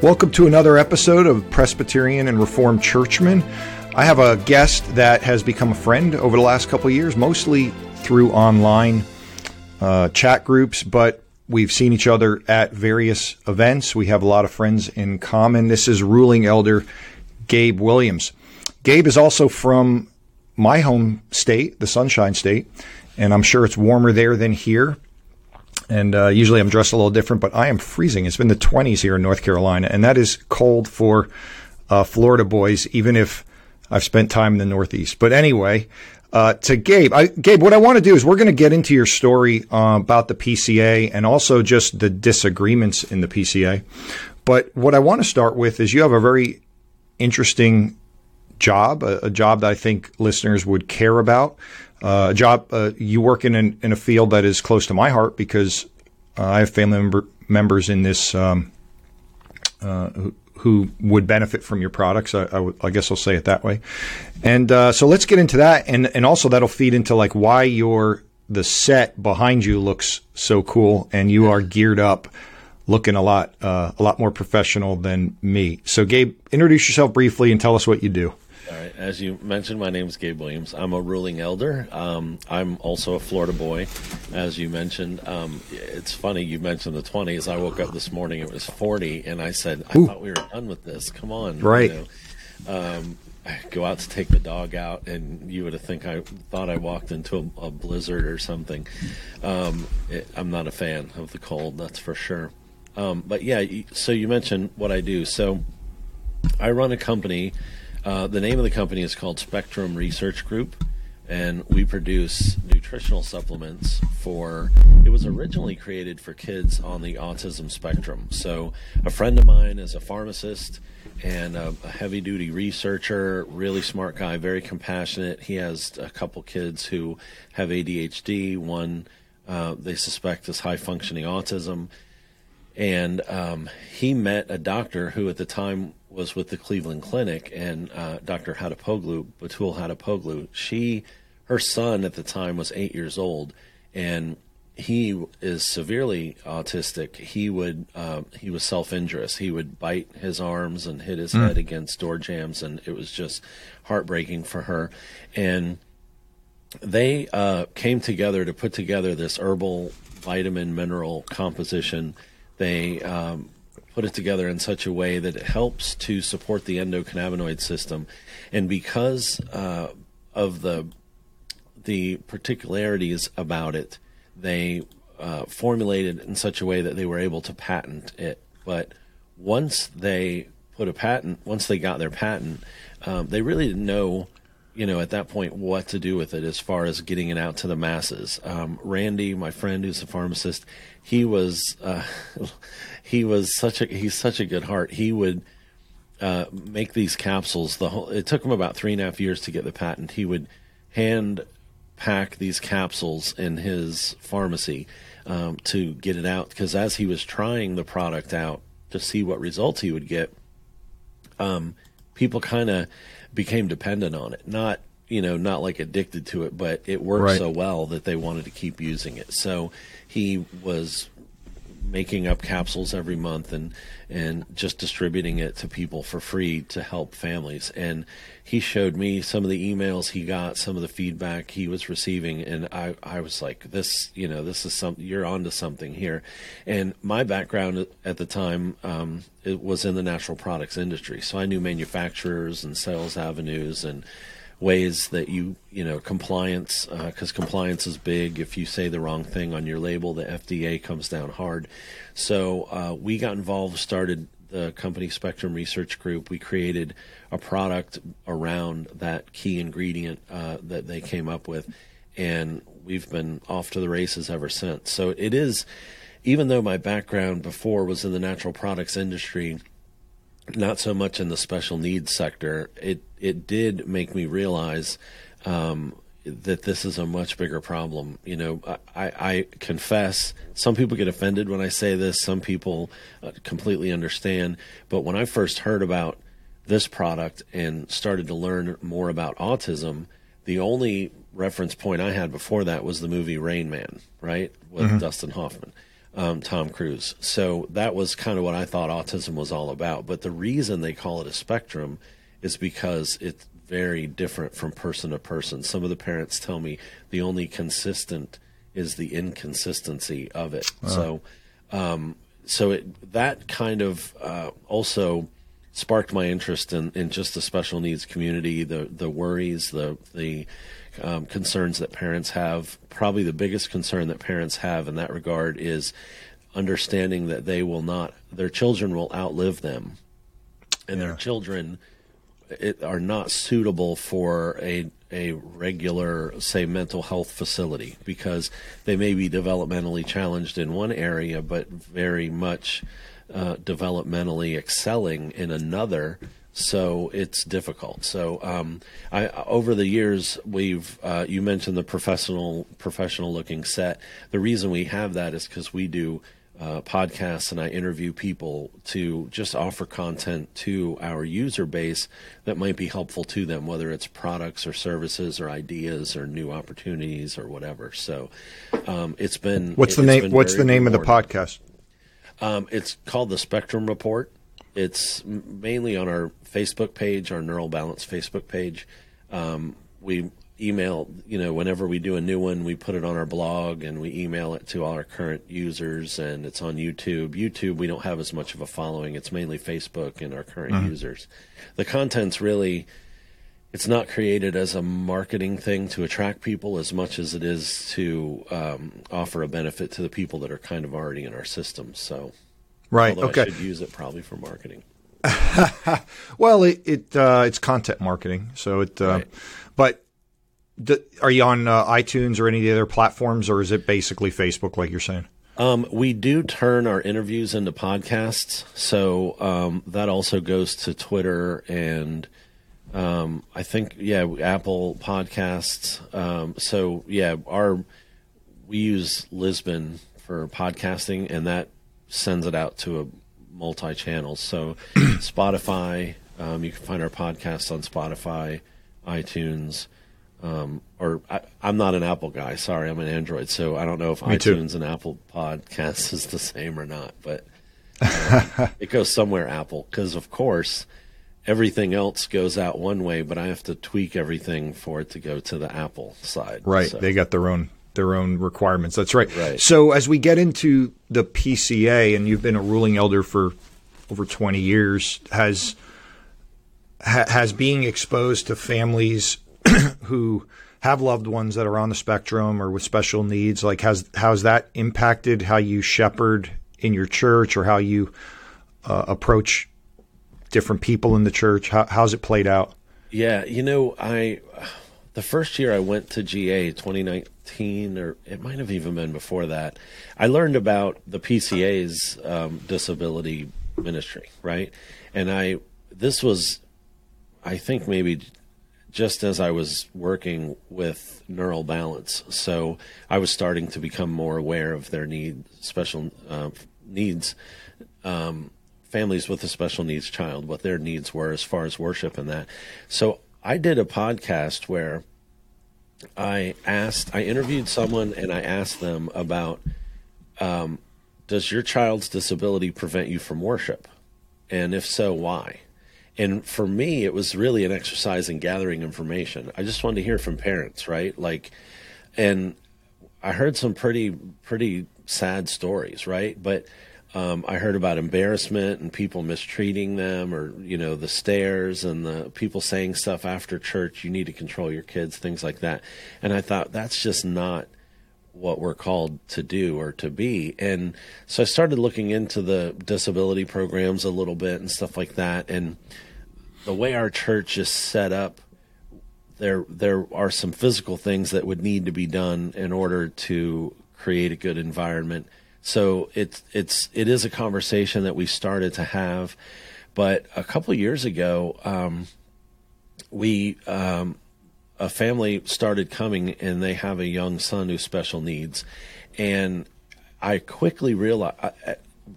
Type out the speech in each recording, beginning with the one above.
Welcome to another episode of Presbyterian and Reformed Churchmen. I have a guest that has become a friend over the last couple years, mostly through online uh, chat groups, but we've seen each other at various events. We have a lot of friends in common. This is ruling elder Gabe Williams. Gabe is also from my home state, the Sunshine State, and I'm sure it's warmer there than here and uh, usually I'm dressed a little different, but I am freezing. It's been the 20s here in North Carolina, and that is cold for uh, Florida boys, even if I've spent time in the Northeast. But anyway, uh, to Gabe, I, Gabe, what I want to do is we're going to get into your story uh, about the PCA and also just the disagreements in the PCA. But what I want to start with is you have a very interesting job, a, a job that I think listeners would care about a job uh, you work in, an, in a field that is close to my heart because uh, I have family member, members in this um, uh, who, who, would benefit from your products. I, I, w- I guess I'll say it that way. And uh, so let's get into that, and and also that'll feed into like why your the set behind you looks so cool, and you are geared up. Looking a lot, uh, a lot more professional than me. So, Gabe, introduce yourself briefly and tell us what you do. All right. As you mentioned, my name is Gabe Williams. I'm a ruling elder. Um, I'm also a Florida boy, as you mentioned. Um, it's funny you mentioned the 20s. I woke up this morning; it was 40, and I said, "I Ooh. thought we were done with this. Come on, right?" You know? um, I go out to take the dog out, and you would have think I thought I walked into a, a blizzard or something. Um, it, I'm not a fan of the cold, that's for sure. Um, but yeah, so you mentioned what I do. So I run a company uh, the name of the company is called Spectrum Research Group, and we produce nutritional supplements for. It was originally created for kids on the autism spectrum. So, a friend of mine is a pharmacist and a, a heavy duty researcher, really smart guy, very compassionate. He has a couple kids who have ADHD. One uh, they suspect is high functioning autism. And um, he met a doctor who, at the time, was with the Cleveland Clinic, and uh, Dr. Hadapoglu, Batul Hadapoglu, she, her son at the time was eight years old, and he is severely autistic. He would uh, he was self injurious. He would bite his arms and hit his mm. head against door jambs, and it was just heartbreaking for her. And they uh, came together to put together this herbal vitamin mineral composition. They um, put it together in such a way that it helps to support the endocannabinoid system. And because uh, of the the particularities about it, they uh, formulated in such a way that they were able to patent it. But once they put a patent, once they got their patent, um, they really didn't know, you know, at that point what to do with it as far as getting it out to the masses. Um, Randy, my friend who's a pharmacist, he was uh, he was such a he's such a good heart. He would uh, make these capsules. The whole it took him about three and a half years to get the patent. He would hand pack these capsules in his pharmacy um, to get it out because as he was trying the product out to see what results he would get, um, people kind of became dependent on it. Not you know not like addicted to it, but it worked right. so well that they wanted to keep using it. So he was making up capsules every month and and just distributing it to people for free to help families. And he showed me some of the emails he got, some of the feedback he was receiving, and I I was like, this you know this is something you're onto something here. And my background at the time um, it was in the natural products industry, so I knew manufacturers and sales avenues and ways that you you know compliance because uh, compliance is big. If you say the wrong thing on your label, the FDA comes down hard. So uh, we got involved, started the company Spectrum Research Group. We created a product around that key ingredient uh, that they came up with, and we've been off to the races ever since. So it is, even though my background before was in the natural products industry not so much in the special needs sector. It it did make me realize um, that this is a much bigger problem. You know, I, I, confess some people get offended when I say this. Some people uh, completely understand. But when I first heard about this product and started to learn more about autism, the only reference point I had before that was the movie Rain Man, right, with mm-hmm. Dustin Hoffman. um, Tom Cruise. So that was kind of what I thought autism was all about. But the reason they call it a spectrum is because it's very different from person to person. Some of the parents tell me the only consistent is the inconsistency of it. Uh-huh. So, um, so it, that kind of uh, also sparked my interest in, in just the special needs community, the the worries, the the um, concerns that parents have. Probably the biggest concern that parents have in that regard is understanding that they will not, their children will outlive them, and yeah. their children it, are not suitable for a a regular, say, mental health facility because they may be developmentally challenged in one area, but very much uh, developmentally excelling in another so it's difficult. So um, I, over the years, we've uh, you mentioned the professional professional looking set. The reason we have that is because we do uh, podcasts and I interview people to just offer content to our user base that might be helpful to them, whether it's products or services or ideas or new opportunities or whatever. So um, it's been what's the name what's the name rewarding. of the podcast? Um, it's called the Spectrum Report. It's mainly on our Facebook page, our Neural Balance Facebook page. Um, we email, you know, whenever we do a new one, we put it on our blog and we email it to all our current users, and it's on YouTube. YouTube, we don't have as much of a following. It's mainly Facebook and our current mm-hmm. users. The content's really, it's not created as a marketing thing to attract people as much as it is to um, offer a benefit to the people that are kind of already in our system. So Right. Okay. I should use it probably for marketing. well, it, it uh, it's content marketing, so it. Uh, right. Are you on uh, iTunes or any of the other platforms, or is it basically Facebook, like you're saying? Um, we do turn our interviews into podcasts, so um, that also goes to Twitter and um, I think yeah, Apple Podcasts. Um, so yeah, our we use Libsyn for podcasting, and that sends it out to a multi channels. So Spotify, um, you can find our podcasts on Spotify, iTunes. Um, or I, am not an Apple guy. Sorry, I'm an Android, so I don't know if Me iTunes too. and Apple Podcasts is the same or not. But uh, it goes somewhere Apple because, of course, everything else goes out one way, but I have to tweak everything for it to go to the Apple side. Right, so. they got their own their own requirements. That's right. right. So as we get into the PCA, and you've been a ruling elder for over 20 years, has ha, has being exposed to families who have loved ones that are on the spectrum or with special needs, like has how's that impacted how you shepherd in your church or how you uh, approach different people in the church? How, how's it played out? Yeah, you know, I the first year I went to GA 2019, or it might have even been before that, I learned about the PCA's um, disability ministry, right? And I, this was, I think maybe just as I was working with Neural Balance. So I was starting to become more aware of their need, special uh, needs, um, families with a special needs child, what their needs were as far as worship and that. So I did a podcast where I asked, I interviewed someone and I asked them about, um, does your child's disability prevent you from worship? And if so, why? And for me, it was really an exercise in gathering information. I just wanted to hear from parents, right? Like, and I heard some pretty, pretty sad stories, right? But um, I heard about embarrassment and people mistreating them, or you know, the stares and the people saying stuff after church. You need to control your kids, things like that. And I thought that's just not what we're called to do or to be. And so I started looking into the disability programs a little bit and stuff like that. And the way our church is set up, there there are some physical things that would need to be done in order to create a good environment so it's it's it is a conversation that we started to have, but a couple years ago, um, we um, a family started coming and they have a young son who's special needs, and I quickly realized.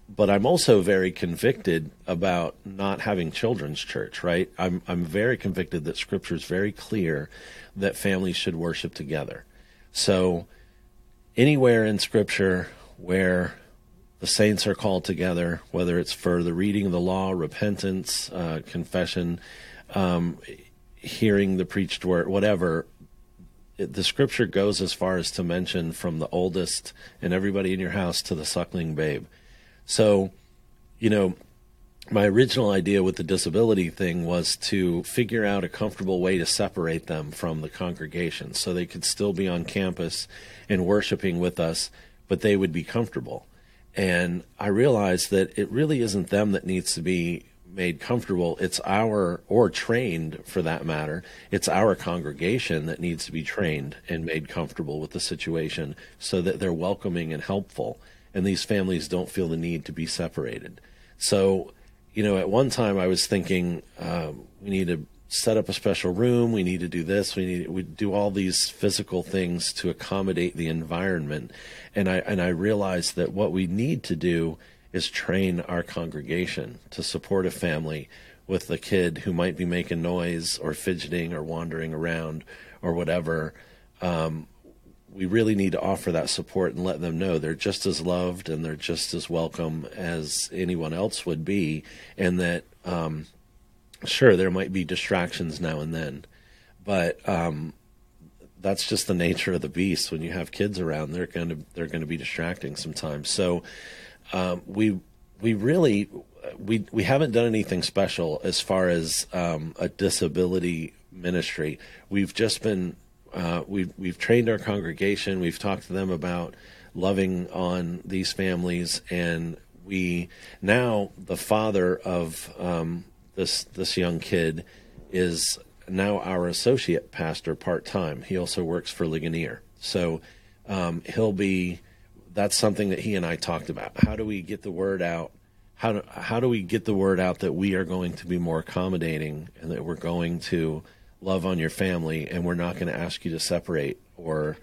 But I'm also very convicted about not having children's church, right? I'm I'm very convicted that scripture is very clear that families should worship together. So anywhere in scripture where the saints are called together, whether it's for the reading of the law, repentance, uh, confession, um, hearing the preached word, whatever. The scripture goes as far as to mention from the oldest and everybody in your house to the suckling babe. So, you know, my original idea with the disability thing was to figure out a comfortable way to separate them from the congregation so they could still be on campus and worshiping with us, but they would be comfortable. And I realized that it really isn't them that needs to be made comfortable. It's our, or trained for that matter, it's our congregation that needs to be trained and made comfortable with the situation so that they're welcoming and helpful. And these families don't feel the need to be separated. So, you know, at one time I was thinking um, we need to set up a special room. We need to do this. We need we do all these physical things to accommodate the environment. And I and I realized that what we need to do is train our congregation to support a family with a kid who might be making noise or fidgeting or wandering around or whatever. Um, we really need to offer that support and let them know they're just as loved and they're just as welcome as anyone else would be, and that um, sure there might be distractions now and then, but um, that's just the nature of the beast. When you have kids around, they're going to they're going to be distracting sometimes. So um, we we really we we haven't done anything special as far as um, a disability ministry. We've just been uh, we've we've trained our congregation. We've talked to them about loving on these families, and we now the father of um, this this young kid is now our associate pastor part time. He also works for Ligonier, so um, he'll be. That's something that he and I talked about. How do we get the word out? How do, how do we get the word out that we are going to be more accommodating and that we're going to love on your family and we're not going to ask you to separate or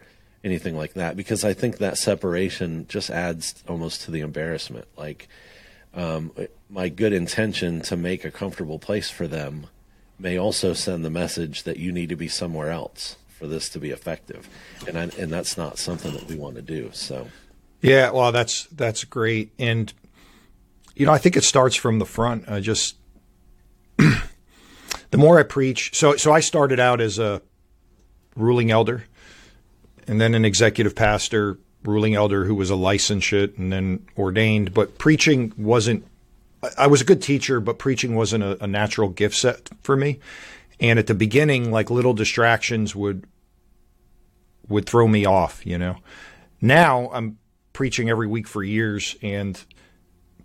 anything like that because I think that separation just adds almost to the embarrassment. Like um, my good intention to make a comfortable place for them may also send the message that you need to be somewhere else for this to be effective, and I, and that's not something that we want to do. So, yeah, well, that's that's great, and you know, I think it starts from the front. I just the more I preach, so so I started out as a ruling elder, and then an executive pastor, ruling elder who was a licentiate and then ordained. But preaching wasn't. I was a good teacher, but preaching wasn't a, a natural gift set for me. And at the beginning, like little distractions would would throw me off. You know. Now I'm preaching every week for years, and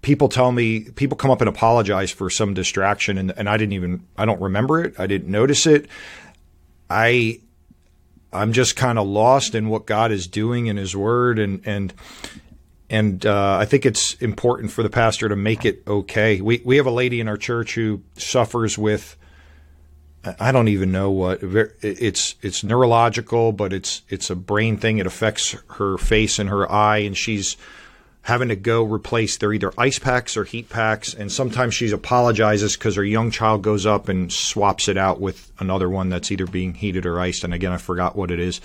people tell me people come up and apologize for some distraction and, and I didn't even I don't remember it. I didn't notice it. I I'm just kind of lost in what God is doing in his word and and and uh, I think it's important for the pastor to make it okay. We we have a lady in our church who suffers with I don't even know what it's it's neurological, but it's it's a brain thing. It affects her face and her eye, and she's having to go replace their either ice packs or heat packs. And sometimes she apologizes because her young child goes up and swaps it out with another one that's either being heated or iced. And again, I forgot what it is.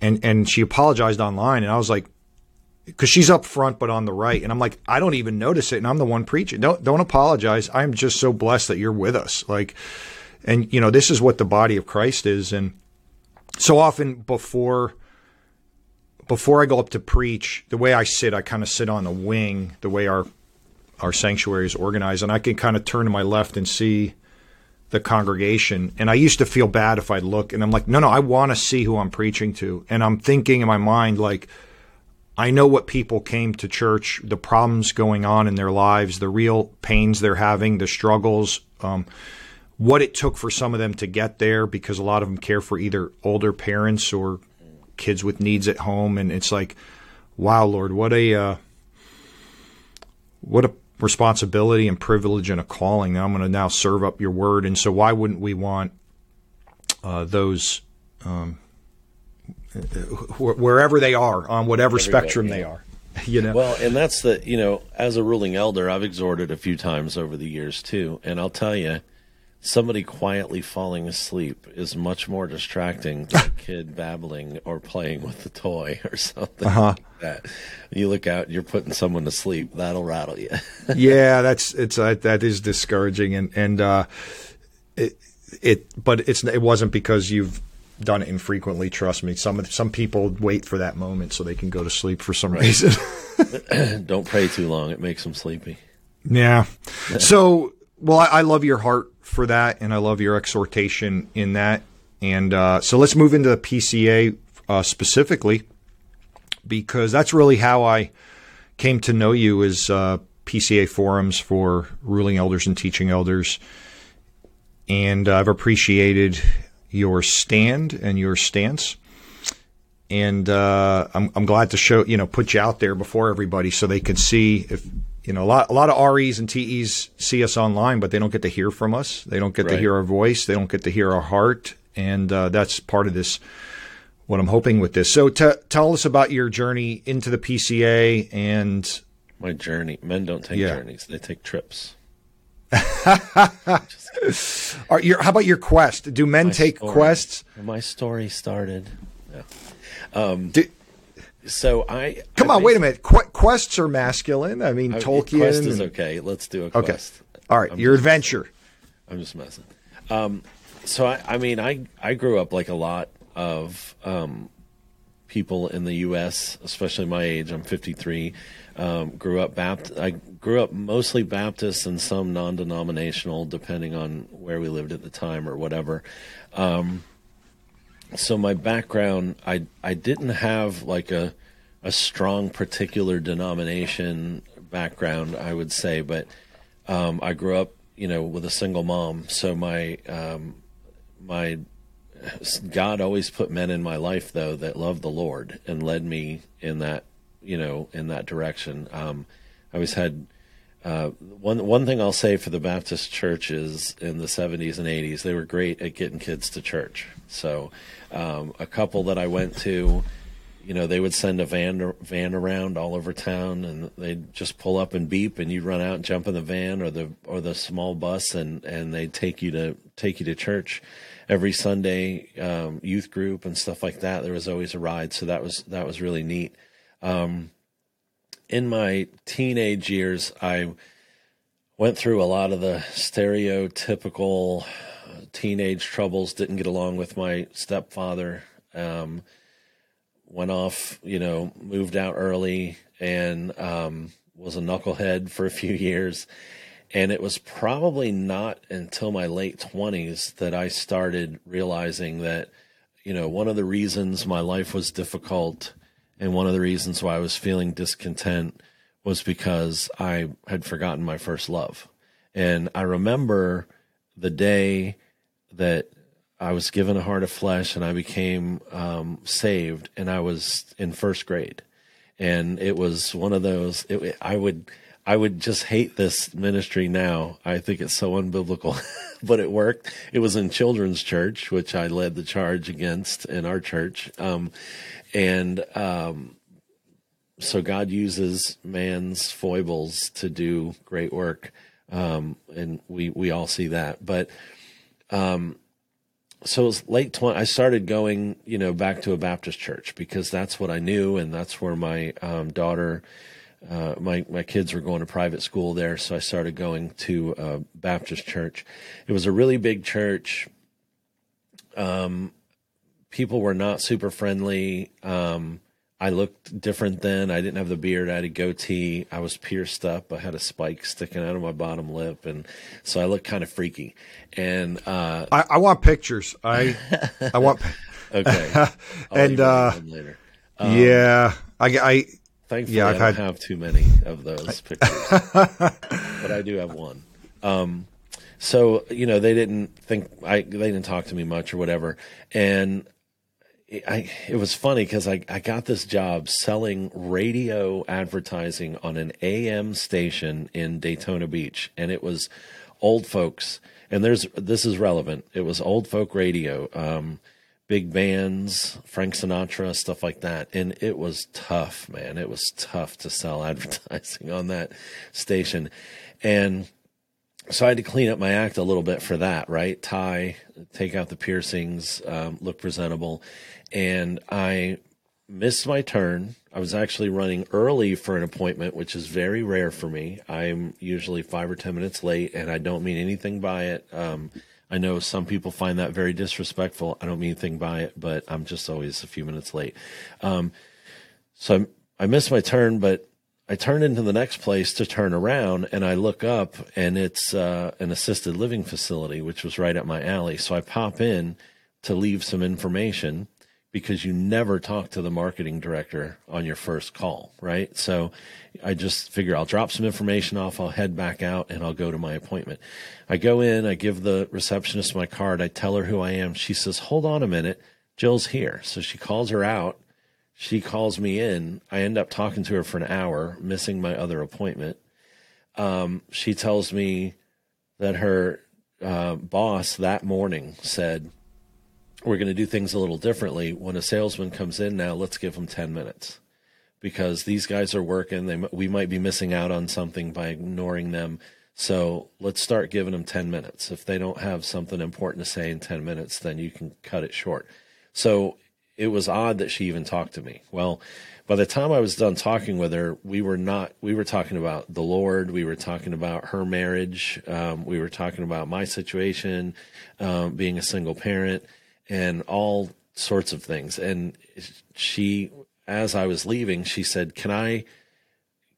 And and she apologized online, and I was like, because she's up front but on the right, and I'm like, I don't even notice it, and I'm the one preaching. Don't don't apologize. I'm just so blessed that you're with us. Like, and you know, this is what the body of Christ is, and so often before before I go up to preach, the way I sit, I kind of sit on the wing, the way our our sanctuary is organized, and I can kind of turn to my left and see the congregation. And I used to feel bad if I'd look, and I'm like, no, no, I want to see who I'm preaching to, and I'm thinking in my mind like. I know what people came to church, the problems going on in their lives, the real pains they're having, the struggles, um, what it took for some of them to get there because a lot of them care for either older parents or kids with needs at home, and it's like, wow, Lord, what a uh, what a responsibility and privilege and a calling. I'm going to now serve up Your Word, and so why wouldn't we want uh, those um, wherever they are on whatever Everybody, spectrum yeah. they are? You know. Well, and that's the you know, as a ruling elder, I've exhorted a few times over the years too, and I'll tell you, somebody quietly falling asleep is much more distracting than a kid babbling or playing with a toy or something Uh-huh. like that. You look out, you're putting someone to sleep. That'll rattle you. yeah, that's it's uh, that is discouraging, and and uh, it it but it's it wasn't because you've done it infrequently. Trust me, some some people wait for that moment so they can go to sleep for some reason. Don't pray too long; it makes them sleepy. yeah. So, well, I, I love your heart for that, and I love your exhortation in that. And uh, so, let's move into the PCA uh, specifically, because that's really how I came to know you as uh, PCA forums for ruling elders and teaching elders. And I've appreciated your stand and your stance. And uh, I'm, I'm glad to show, you know, put you out there before everybody so they can see if, you know, a lot, a lot of REs and TEs see us online, but they don't get to hear from us. They don't get to hear our voice. They don't get to hear our heart. And uh, that's part of this what I'm hoping with this. So t- tell us about your journey into the PCA and My journey. Men don't take Yeah. journeys; they take trips. are your, how about your quest? Do men My take story- quests? My story started. Yeah. Um, Do, So I come I on, wait a minute. Qu- quests are masculine. I mean, I- Tolkien. Quest is okay. Let's do a okay. quest. All right, I'm your adventure. I'm just messing. Um, so I, I mean, I I grew up like a lot of um, people in the U.S., especially my age. I'm 53. Um, grew up Baptist. I grew up mostly Baptist and some non-denominational, depending on where we lived at the time or whatever. Um, so my background, I I didn't have like a a strong particular denomination background, I would say, but um, I grew up, you know, with a single mom. So my um, my God always put men in my life though that loved the Lord and led me in that, you know, in that direction. Um, I always had uh, one one thing I'll say for the Baptist churches in the 70s and 80s, they were great at getting kids to church. So um, a couple that I went to, you know, they would send a van van around all over town, and they'd just pull up and beep, and you'd run out and jump in the van or the or the small bus, and and they'd take you to take you to church every Sunday, um, youth group and stuff like that. There was always a ride, so that was that was really neat. Um, in my teenage years, I went through a lot of the stereotypical teenage troubles. Didn't get along with my stepfather. Um, went off, you know, moved out early and um, was a knucklehead for a few years. And it was probably not until my late 20s that I started realizing that, you know, one of the reasons my life was difficult and one of the reasons why I was feeling discontent was because I had forgotten my first love. And I remember the day that I was given a heart of flesh and I became um, saved, and I was in first grade, and it was one of those. It, I would, I would just hate this ministry now. I think it's so unbiblical, but it worked. It was in children's church, which I led the charge against in our church, um, and um, so God uses man's foibles to do great work, um, and we we all see that, but so it was late 20 i started going you know back to a baptist church because that's what i knew and that's where my um, daughter uh, my my kids were going to private school there. So i started going to a baptist church. It was a really big church. Um, people were not super friendly. Um, i looked different then i didn't have the beard i had a goatee i was pierced up i had a spike sticking out of my bottom lip and so i looked kind of freaky and uh, I, I want pictures. I I want. Okay. And, uh, later. yeah, I, I Thankfully, yeah, I I've don't had- have too many of those pictures, but I do have one. Um, so you know, they didn't think I they didn't talk to me much or whatever, and I it was funny because I I got this job selling radio advertising on an AM station in Daytona Beach, and it was old folks. And there's this is relevant. It was old folk radio. Um, big bands, Frank Sinatra, stuff like that. And it was tough, man. It was tough to sell advertising on that station. And so I had to clean up my act a little bit for that, right? Tie, take out the piercings, um, look presentable. And I missed my turn. I was actually running early for an appointment, which is very rare for me. I'm usually five or 10 minutes late, and I don't mean anything by it. Um, I know some people find that very disrespectful. I don't mean anything by it, but I'm just always a few minutes late. Um, so I, I missed my turn, but I turn into the next place to turn around and I look up and it's uh, an assisted living facility, which was right up my alley. So I pop in to leave some information because you never talk to the marketing director on your first call, right? So I just figure I'll drop some information off, I'll head back out and I'll go to my appointment. I go in, I give the receptionist my card, I tell her who I am. She says, Hold on a minute, Jill's here. So she calls her out she calls me in. I end up talking to her for an hour, missing my other appointment. Um, she tells me that her uh, boss that morning said, We're going to do things a little differently. When a salesman comes in now, let's give them 10 minutes because these guys are working. They, we might be missing out on something by ignoring them. So let's start giving them 10 minutes. If they don't have something important to say in 10 minutes, then you can cut it short. So it was odd that she even talked to me. Well, by the time I was done talking with her, we were not, we were talking about the Lord. We were talking about her marriage. Um, we were talking about my situation, um, being a single parent, and all sorts of things. And she, as I was leaving, she said, Can I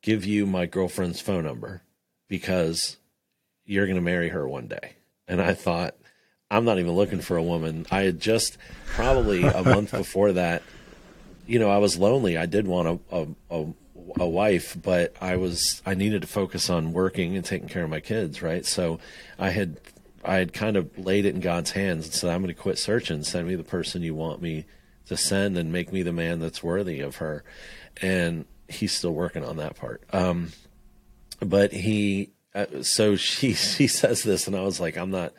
give you my girlfriend's phone number? Because you're going to marry her one day. And I thought, I'm not even looking for a woman. I had just probably a month before that, you know, I was lonely. I did want a, a, a, a wife, but I was I needed to focus on working and taking care of my kids, right? So I had I had kind of laid it in God's hands and said, I'm going to quit searching. Send me the person you want me to send and make me the man that's worthy of her. And he's still working on that part. Um, but he, uh, so she, she says this and I was like, I'm not,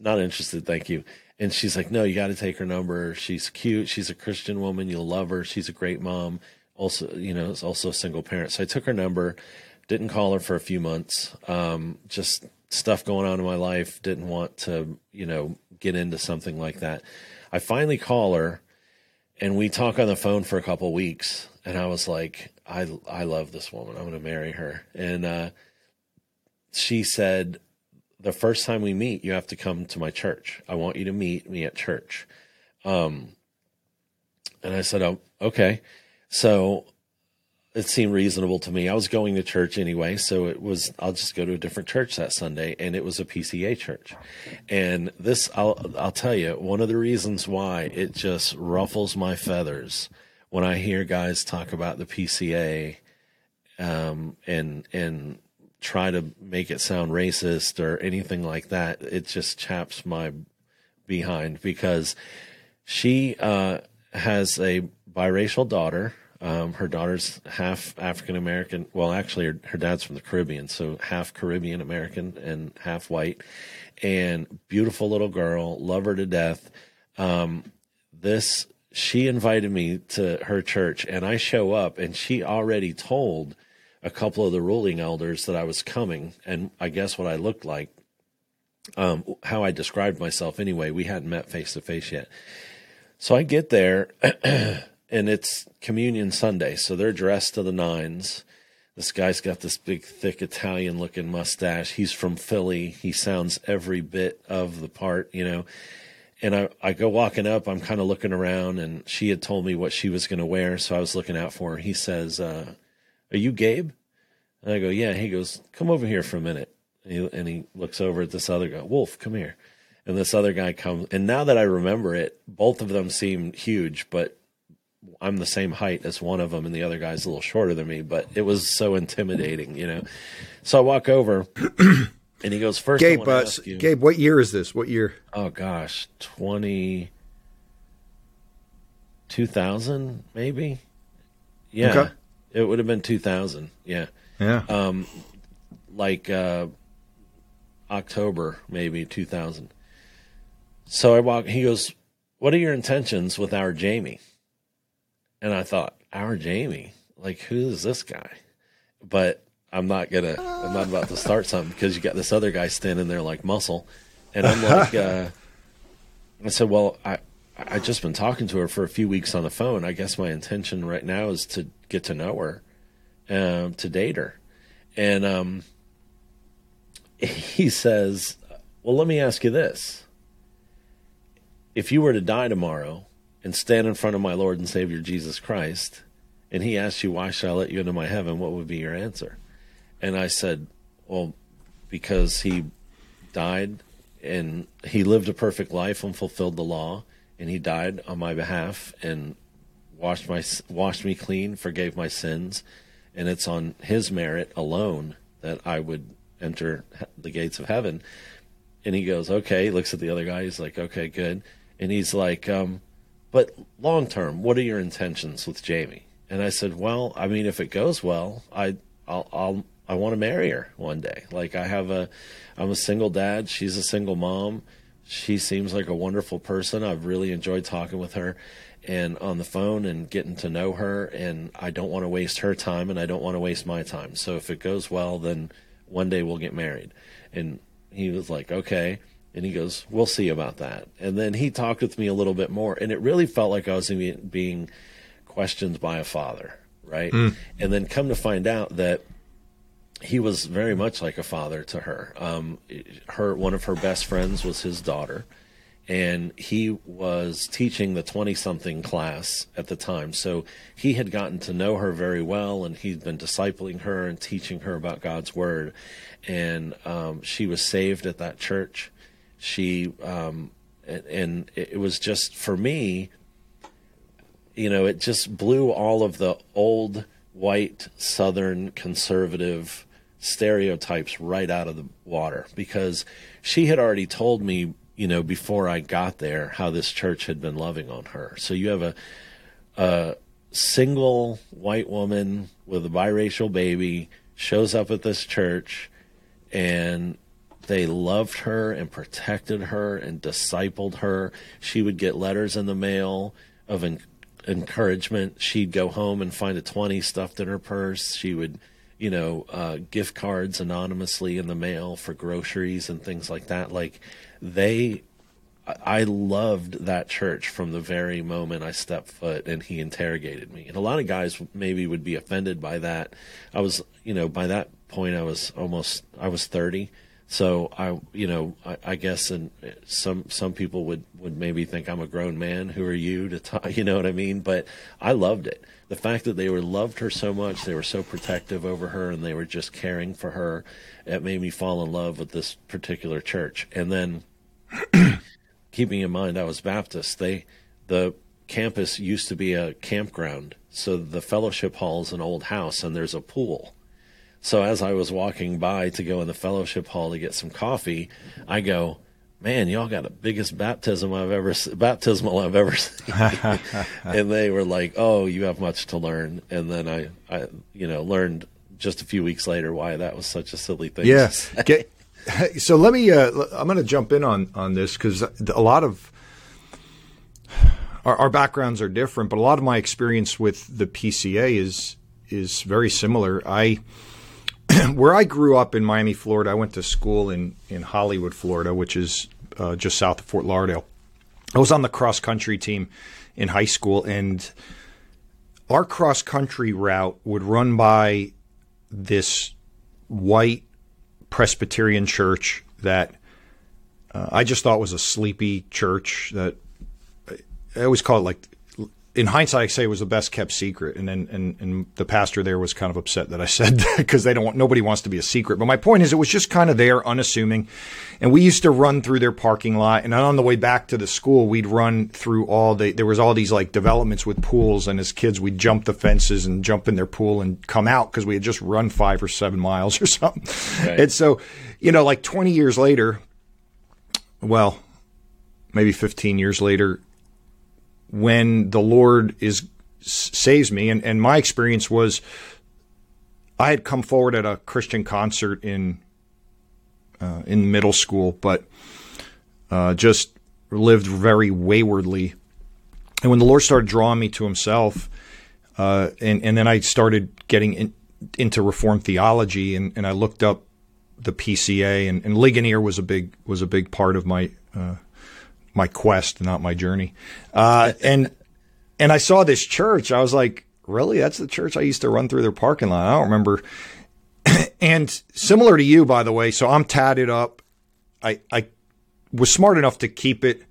not interested, thank you. And she's like, no, you got to take her number. She's cute. She's a Christian woman. You'll love her. She's a great mom. Also, you know, is also a single parent. So I took her number, didn't call her for a few months. Um, just stuff going on in my life. Didn't want to, you know, get into something like that. I finally call her and we talk on the phone for a couple weeks. And I was like, I, I love this woman. I'm going to marry her. And, uh, she said, the first time we meet, you have to come to my church. I want you to meet me at church. Um, and I said, oh, okay. So it seemed reasonable to me. I was going to church anyway, so it was, I'll just go to a different church that Sunday. And it was a PCA church. And this, I'll, I'll tell you, one of the reasons why it just ruffles my feathers when I hear guys talk about the PCA, um, and, and, try to make it sound racist or anything like that. It just chaps my behind because she uh, has a biracial daughter. Um, her daughter's half African American. Well, actually, her, her, dad's from the Caribbean, so half Caribbean American and half white. And beautiful little girl, love her to death. Um, this she invited me to her church, and I show up, and she already told a couple of the ruling elders that I was coming, and I guess what I looked like, um, how I described myself anyway. We hadn't met face to face yet. So I get there, and it's Communion Sunday, so they're dressed to the nines. This guy's got this big, thick Italian looking mustache. He's from Philly. He sounds every bit of the part, you know. And I, I go walking up, I'm kind of looking around, and she had told me what she was going to wear, so I was looking out for her. He says, uh, are you Gabe? And I go, Yeah. He goes, Come over here for a minute. And he, and he looks over at this other guy, Wolf, come here. And this other guy comes. And now that I remember it, both of them seem huge, but I'm the same height as one of them, and the other guy's a little shorter than me. But it was so intimidating, you know. So I walk over, and he goes, First, Gabe, uh, Gabe, what year is this? What year? Oh, gosh, 20. 2000, maybe? Yeah. Okay. It would have been 2000. Yeah. Yeah. Um, like uh, October, maybe 2000. So I walk, he goes, What are your intentions with our Jamie? And I thought, Our Jamie? Like, who is this guy? But I'm not gonna. I'm not about to start something because you got this other guy standing there like muscle, and I'm like, uh, I said, well, I I just been talking to her for a few weeks on the phone. I guess my intention right now is to get to know her, um, to date her, and um, he says, well, let me ask you this: if you were to die tomorrow and stand in front of my Lord and Savior Jesus Christ, and he asked you, why should I let you into my heaven? What would be your answer? And I said, well, because he died and he lived a perfect life and fulfilled the law and he died on my behalf and washed my washed me clean, forgave my sins, and it's on his merit alone that I would enter the gates of heaven. And he goes, "Okay." He looks at the other guy. He's like, "Okay, good." And he's like, um, "But long term, what are your intentions with Jamie?" And I said, "Well, I mean, if it goes well, I I'll, I'll I want to marry her one day. Like I have a, I'm a single dad. She's a single mom. She seems like a wonderful person. I've really enjoyed talking with her and on the phone and getting to know her. And I don't want to waste her time and I don't want to waste my time. So if it goes well, then one day we'll get married. And he was like, okay. And he goes, we'll see about that. And then he talked with me a little bit more. And it really felt like I was being questioned by a father. Right. Mm. And then come to find out that he was very much like a father to her. Um, her one of her best friends was his daughter, and he was teaching the twenty-something class at the time. So he had gotten to know her very well, and he'd been discipling her and teaching her about God's word. And um, she was saved at that church. She um, and, and it was just for me, you know, it just blew all of the old white Southern conservative stereotypes right out of the water because she had already told me, you know, before I got there how this church had been loving on her. So you have a, a single white woman with a biracial baby shows up at this church and they loved her and protected her and discipled her. She would get letters in the mail of en- encouragement. She'd go home and find a 20 stuffed in her purse. She would you know, uh, gift cards anonymously in the mail for groceries and things like that. Like they, I loved that church from the very moment I stepped foot and he interrogated me. And a lot of guys maybe would be offended by that. I was, you know, by that point I was almost, I was 30. So I, you know, I, I guess, and some some people would would maybe think I'm a grown man. Who are you to talk? You know what I mean? But I loved it the fact that they were loved her so much, they were so protective over her, and they were just caring for her, it made me fall in love with this particular church. And then, keeping in mind I was Baptist, they the campus used to be a campground, so the fellowship hall is an old house, and there's a pool. So as I was walking by to go in the fellowship hall to get some coffee, I go, man, y'all got the biggest baptism I've ever baptismal I've ever seen. and they were like, oh, you have much to learn. And then I, I, you know, learned just a few weeks later why that was such a silly thing. Yes. Yeah. so let me. Uh, I'm going to jump in on on this because a lot of. Our, our backgrounds are different, but a lot of my experience with the PCA is is very similar. I where I grew up in Miami, Florida, I went to school in, in Hollywood, Florida, which is uh, just south of Fort Lauderdale. I was on the cross country team in high school, and our cross country route would run by this white Presbyterian church that uh, I just thought was a sleepy church that I always call it like in hindsight, I say it was the best kept secret, and then and, and the pastor there was kind of upset that I said that because they don't want nobody wants to be a secret. But my point is, it was just kind of there, unassuming, and we used to run through their parking lot, and on the way back to the school, we'd run through all the there was all these like developments with pools, and as kids, we'd jump the fences and jump in their pool and come out because we had just run five or seven miles or something, right. and so you know, like twenty years later, well, maybe fifteen years later when the Lord is saves me. And, and my experience was I had come forward at a Christian concert in uh, in middle school, but uh, just lived very waywardly. And when the Lord started drawing me to Himself, uh, and and then I started getting in, into Reformed theology, and, and I looked up the PCA, and, and Ligonier was a big was a big part of my uh, my quest, not my journey. Uh, and and I saw this church. I was like, really? That's the church I used to run through their parking lot. I don't remember. and similar to you, by the way. So I'm tatted up. I I was smart enough to keep it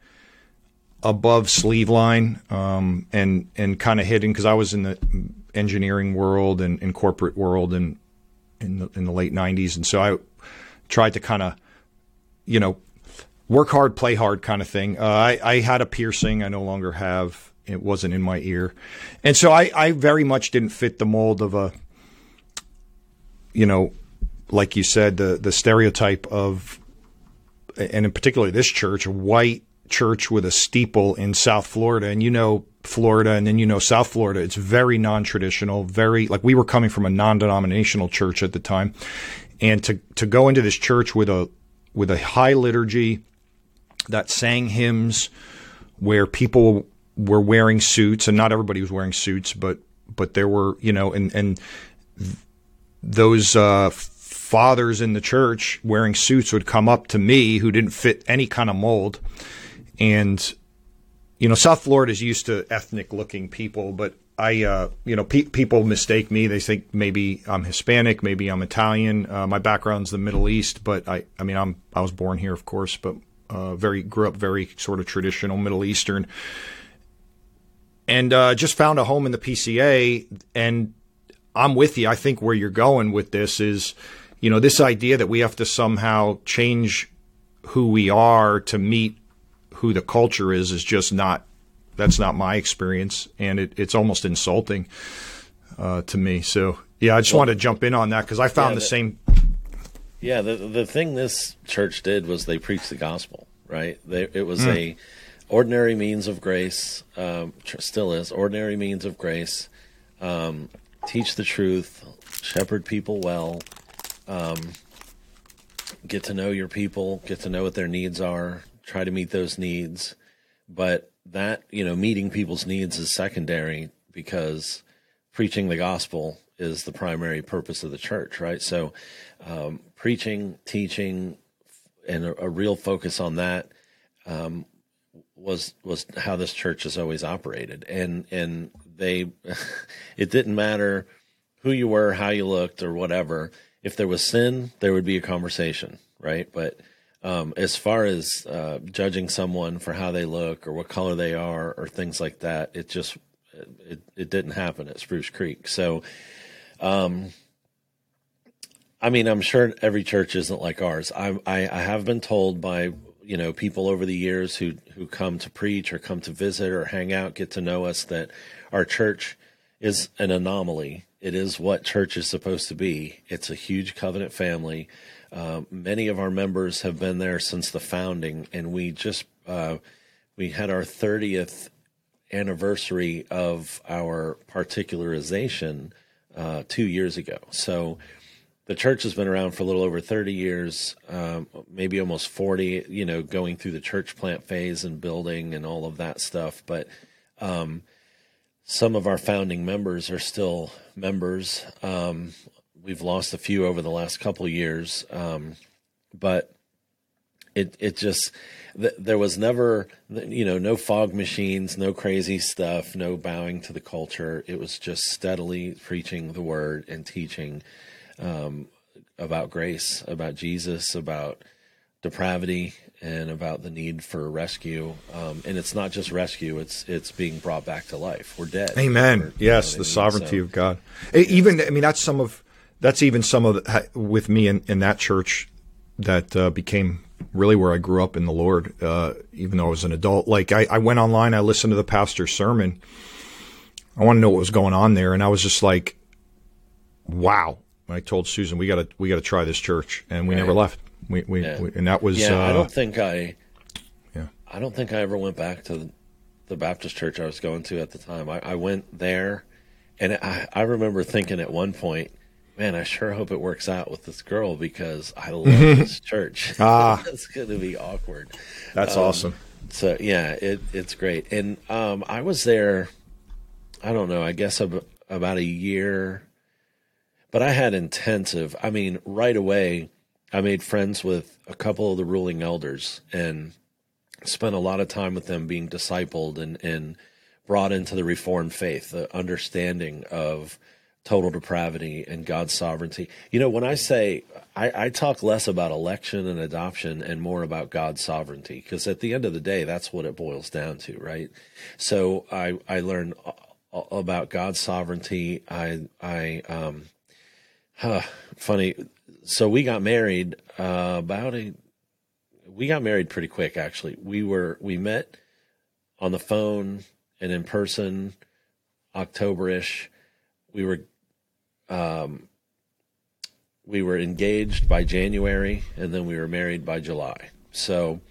above sleeve line um, and and kind of hidden because I was in the engineering world and corporate world and in the, in the late 90s and so I tried to kind of you know work hard play hard kind of thing. Uh, I, I had a piercing I no longer have. It wasn't in my ear. And so I, I very much didn't fit the mold of a you know like you said the the stereotype of and in particular this church a white church with a steeple in South Florida, and you know Florida, and then you know South Florida. It's very non-traditional, very like we were coming from a non-denominational church at the time, and to to go into this church with a with a high liturgy that sang hymns, where people were wearing suits, and not everybody was wearing suits, but but there were you know, and and those. Uh, fathers in the church wearing suits would come up to me who didn't fit any kind of mold and you know South Florida is used to ethnic looking people, but I uh, you know pe- people mistake me. They think maybe I'm Hispanic, maybe I'm Italian. Uh, my background's the Middle East, but I I mean I'm I was born here, of course, but uh, very grew up very sort of traditional Middle Eastern, and uh, just found a home in the PCA. And I'm with you. I think where you're going with this is, you know, this idea that we have to somehow change who we are to meet who the culture is is just not that's not my experience, and it, it's almost insulting uh, to me. So yeah, I just well, wanted to jump in on that because I found yeah, the, the, same. Yeah, the the thing this church did was they preached the gospel, right? They, it was mm. a ordinary means of grace, um, still is ordinary means of grace. Um, teach the truth, shepherd people well, um, get to know your people, get to know what their needs are, try to meet those needs. But that, you know, meeting people's needs is secondary because preaching the gospel is the primary purpose of the church, right? So, um, preaching, teaching, and a, a, real focus on that um, was was how this church has always operated, and and they, it didn't matter who you were, how you looked, or whatever. If there was sin, there would be a conversation, right? But um, as far as uh, judging someone for how they look or what color they are or things like that, it just it, it didn't happen at Spruce Creek. So, um, I mean, I'm sure every church isn't like ours. I, I, I have been told by you know people over the years who who come to preach or come to visit or hang out, get to know us that our church is an anomaly. It is what church is supposed to be. It's a huge covenant family. Uh, many of our members have been there since the founding, and we just uh, we had our 30th anniversary of our particularization uh, two years ago. So the church has been around for a little over 30 years, um, maybe almost 40. You know, going through the church plant phase and building and all of that stuff, but. Um, some of our founding members are still members. Um, we've lost a few over the last couple years, um, but it it just th- there was never you know no fog machines, no crazy stuff, no bowing to the culture. It was just steadily preaching the word and teaching um, about grace, about Jesus, about depravity, and about the need for rescue. Um, and it's not just rescue; it's it's being brought back to life. We're dead. Amen. We're, yes, the sovereignty so, of God. Even I mean, that's some of that's even some of the, with me in, in that church that uh, became really where I grew up in the Lord, uh, even though I was an adult. Like I, I, went online, I listened to the pastor's sermon. I want to know what was going on there, and I was just like, "Wow!" I told Susan, "We got to we got to try this church," and we right. never left. We, we, yeah. we, and that was yeah. Uh, I don't think I yeah. I don't think I ever went back to the Baptist church I was going to at the time. I, I went there, and I, I remember thinking at one point man, I sure hope it works out with this girl because I love this church. Ah, it's going to be awkward. That's um, awesome. So yeah, it, it's great. And um, I was there. I don't know. I guess about a year. But I had intensive. I mean, right away, I made friends with a couple of the ruling elders and spent a lot of time with them being discipled and and brought into the Reformed faith, the understanding of total depravity and God's sovereignty. You know, when I say I, I, talk less about election and adoption and more about God's sovereignty, because at the end of the day, that's what it boils down to, right? So I I learned about God's sovereignty. I I um, huh, funny. So we got married uh, about a. We got married pretty quick, actually. We were we met on the phone and in person, Octoberish. We were um, we were engaged by January and then we were married by July. So,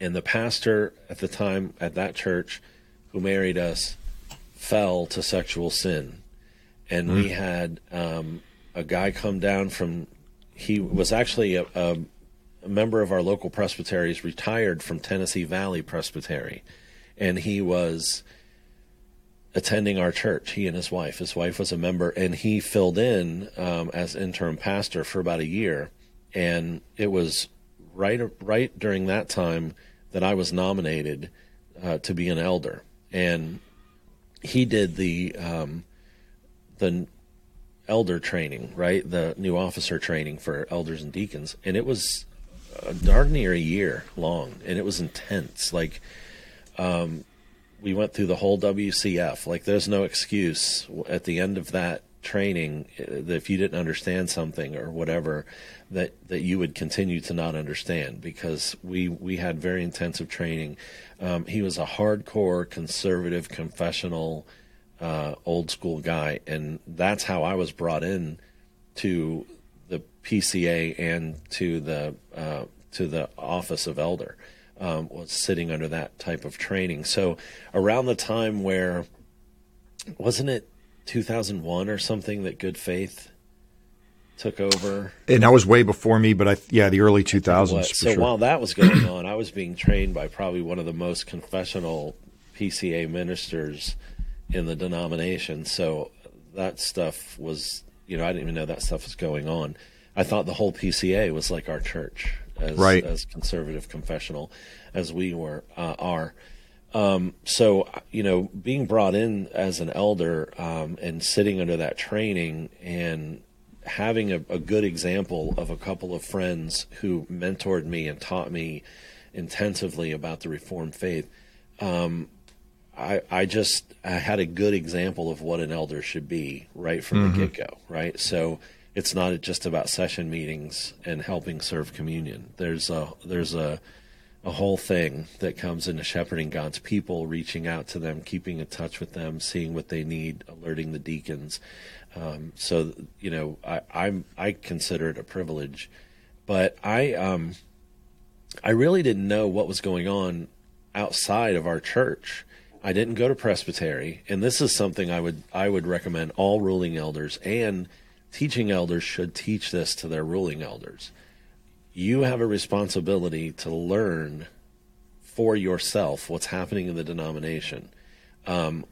and the pastor at the time at that church who married us fell to sexual sin. And mm. we had um, a guy come down from, he was actually a, a, a member of our local presbyteries, retired from Tennessee Valley Presbytery. And he was attending our church. He and his wife. His wife was a member, and he filled in um, as interim pastor for about a year. And it was right right during that time that I was nominated uh, to be an elder, and he did the um, the elder training, right? The new officer training for elders and deacons, and it was a darn near a year long, and it was intense. Like, um, we went through the whole WCF. Like, there's no excuse at the end of that training uh, that if you didn't understand something or whatever, that that you would continue to not understand because we we had very intensive training. Um, he was a hardcore conservative confessional uh, old school guy, and that's how I was brought in to the PCA and to the uh, to the office of elder um, was sitting under that type of training. So around the time where wasn't it 2001 or something that Good Faith took over? And that was way before me, but I yeah, the early 2000s. So sure. while that was going on, I was being trained by probably one of the most confessional PCA ministers in the denomination. So that stuff was, you know, I didn't even know that stuff was going on. I thought the whole PCA was like our church as right. as conservative confessional as we were uh, are. Um, so you know, being brought in as an elder um, and sitting under that training and having a, a, good example of a couple of friends who mentored me and taught me intensively about the Reformed faith. Um, I, I just I had a good example of what an elder should be right from mm-hmm. the get go, right? So it's not just about session meetings and helping serve communion. There's a there's a a whole thing that comes into shepherding God's people, reaching out to them, keeping in touch with them, seeing what they need, alerting the deacons. Um, so you know, I, I'm I consider it a privilege, but I um, I really didn't know what was going on outside of our church. I didn't go to presbytery, and this is something I would I would recommend all ruling elders and teaching elders should teach this to their ruling elders. You have a responsibility to learn for yourself what's happening in the denomination. Um,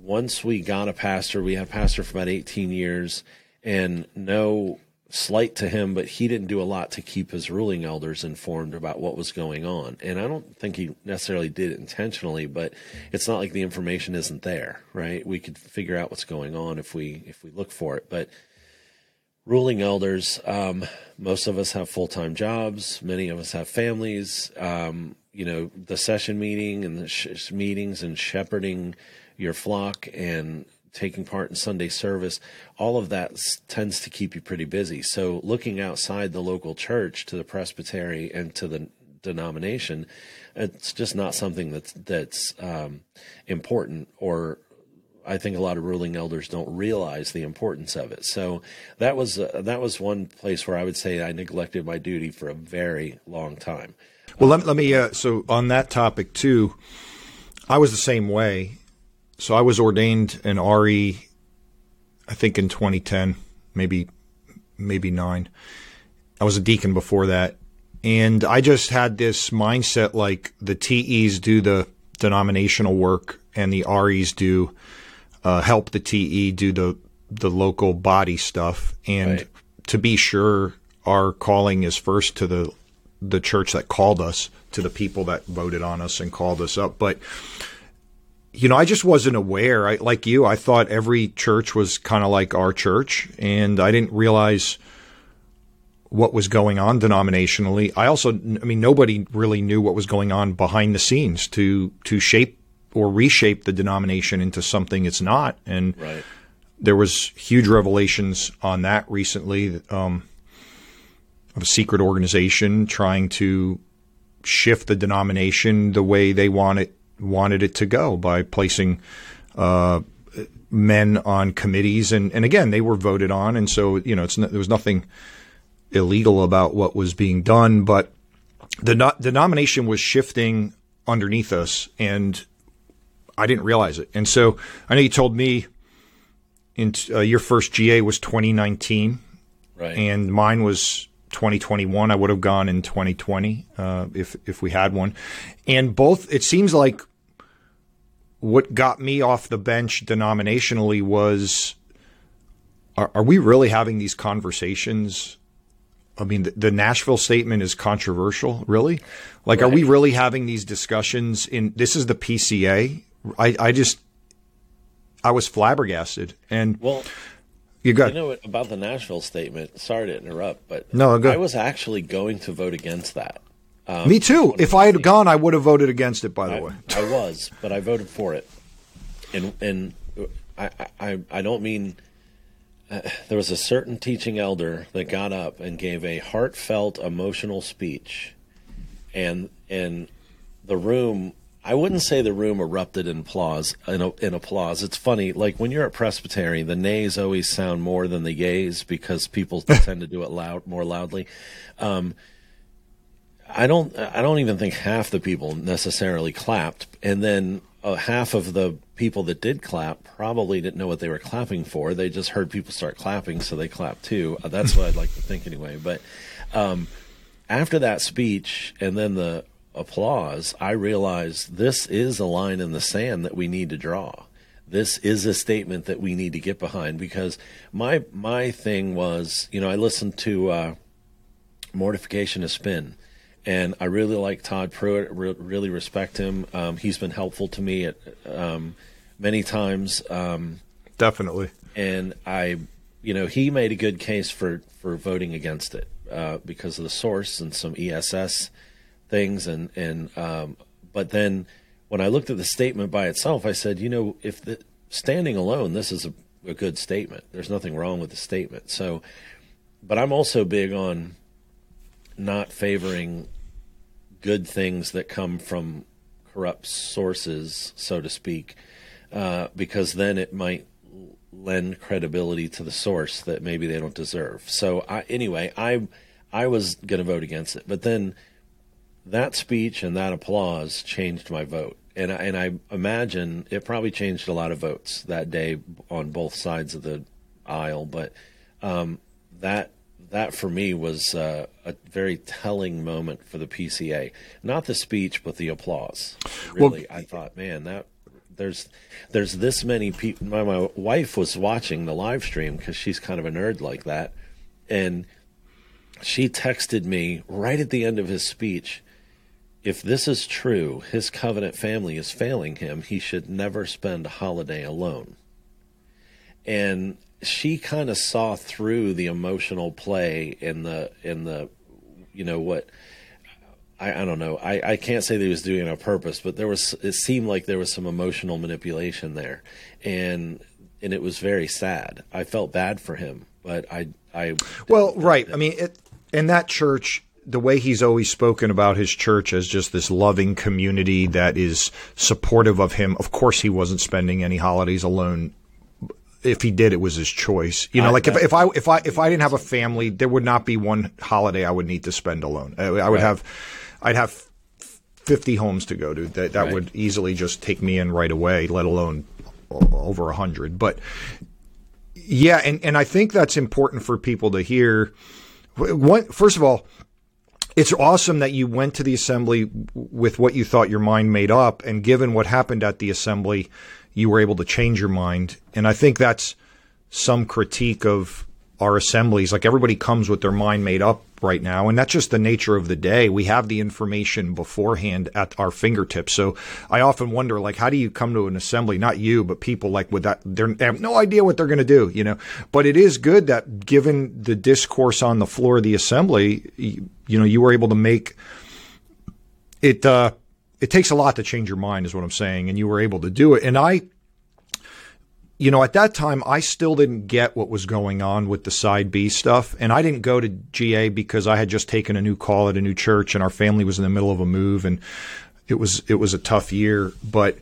once we got a pastor, we had a pastor for about 18 years, and no slight to him, but he didn't do a lot to keep his ruling elders informed about what was going on. And I don't think he necessarily did it intentionally, but it's not like the information isn't there, right? We could figure out what's going on if we if we look for it. But ruling elders, um, most of us have full time jobs. Many of us have families. Um, you know, the session meeting and the sh- meetings and shepherding your flock and taking part in Sunday service, all of that tends to keep you pretty busy. So looking outside the local church to the presbytery and to the denomination, it's just not something that's that's um, important or I think a lot of ruling elders don't realize the importance of it. So that was uh, that was one place where I would say I neglected my duty for a very long time. Well, let, let me. Uh, so on that topic too, I was the same way so I was ordained an RE, I think in 2010, maybe maybe nine. I was a deacon before that, and I just had this mindset like the TEs do the denominational work and the REs do uh, help the TE do the the local body stuff, and Right. to be sure, our calling is first to the the church that called us, to the people that voted on us and called us up. But you know, I just wasn't aware. I, like you, I thought every church was kind of like our church, and I didn't realize what was going on denominationally. I also, I mean, nobody really knew what was going on behind the scenes to to shape or reshape the denomination into something it's not. And Right. there was huge revelations on that recently um, of a secret organization trying to shift the denomination the way they wanted wanted it to go by placing uh, men on committees. And and again they were voted on. And so you know it's no, there was nothing illegal about what was being done. But the no- denomination was shifting underneath us and I didn't realize it. And so I know you told me in uh, your first GA was 2019 Right. and mine was 2021. I would have gone in 2020 uh, if if we had one. And both, it seems like what got me off the bench denominationally was: Are, are we really having these conversations? I mean, the, the Nashville statement is controversial. Really, like, are we really having these discussions? In this is the PCA. I, I just, I was flabbergasted. And well, you got you know what, about the Nashville statement. Sorry to interrupt, but No, I was actually going to vote against that. me too. If I had gone, I would have voted against it. By the I, way. I was, but I voted for it, and and I I, I don't mean. Uh, there was a certain teaching elder that got up and gave a heartfelt, emotional speech, and and the room. I wouldn't say the room erupted in applause. In, in applause, it's funny. Like when you're at Presbytery, the nays always sound more than the yays because people tend to do it loud, more loudly. I don't. I don't even think half the people necessarily clapped, and then uh, half of the people that did clap probably didn't know what they were clapping for. They just heard people start clapping, so they clapped too. Uh, that's what I'd like to think anyway. But um, after that speech and then the applause, I realized this is a line in the sand that we need to draw. This is a statement that we need to get behind because my my thing was, you know, I listened to. Uh, Mortification of Spin. And I really like Todd Pruitt. Re- really respect him. Um, he's been helpful to me at um, many times. Um, Definitely. and I, you know, he made a good case for for voting against it uh, because of the source and some ESS things, and and um, but then when I looked at the statement by itself, I said, you know, if the standing alone, this is a, a good statement. There's nothing wrong with the statement. So, but I'm also big on not favoring good things that come from corrupt sources, so to speak, uh, because then it might lend credibility to the source that maybe they don't deserve. So I, anyway, I I was going to vote against it, but then that speech and that applause changed my vote, and I, and I imagine it probably changed a lot of votes that day on both sides of the aisle. But um, that that for me was uh, a very telling moment for the PCA. Not the speech, but the applause. Well- Really, I thought, man, that there's there's this many people. My, my wife was watching the live stream because she's kind of a nerd like that, and she texted me right at the end of his speech. If this is true, his covenant family is failing him. He should never spend a holiday alone. And she kind of saw through the emotional play in the in the you know what I, I don't know. I, I can't say that he was doing it on purpose, but there was it seemed like there was some emotional manipulation there. And and it was very sad. I felt bad for him, but I I Well, right. I mean, it, in that church, the way he's always spoken about his church as just this loving community that is supportive of him. Of course, he wasn't spending any holidays alone. If he did, it was his choice. You know, I- like if, if I if I if I didn't have a family, there would not be one holiday I would need to spend alone. I, I would Right. have, I'd have fifty homes to go to. That that Right. would easily just take me in right away. Let alone over a hundred. But yeah, and, and I think that's important for people to hear. One, first of all, it's awesome that you went to the assembly with what you thought your mind made up, and given what happened at the assembly, you were able to change your mind. And I think that's some critique of our assemblies. Like everybody comes with their mind made up right now, and that's just the nature of the day. We have the information beforehand at our fingertips. So I often wonder, like, how do you come to an assembly? Not you, but people like with that, they have no idea what they're going to do, you know. But it is good that given the discourse on the floor of the assembly, you, you know, you were able to make it. Uh, it takes a lot to change your mind, is what I'm saying, and you were able to do it. And I you know, at that time, I still didn't get what was going on with the side B stuff. And I didn't go to GA because I had just taken a new call at a new church and our family was in the middle of a move and it was, it was a tough year. But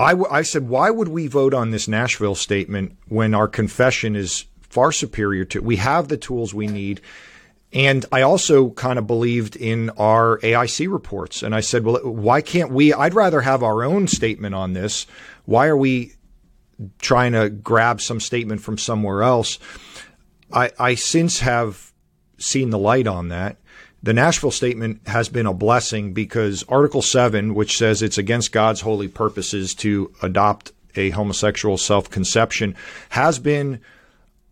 I, w- I said, why would we vote on this Nashville statement when our confession is far superior to, we have the tools we need. And I also kind of believed in our AIC reports. And I said, well, why can't we? I'd rather have our own statement on this. Why are we trying to grab some statement from somewhere else. I, I since have seen the light on that. The Nashville statement has been a blessing because Article 7, which says it's against God's holy purposes to adopt a homosexual self conception, has been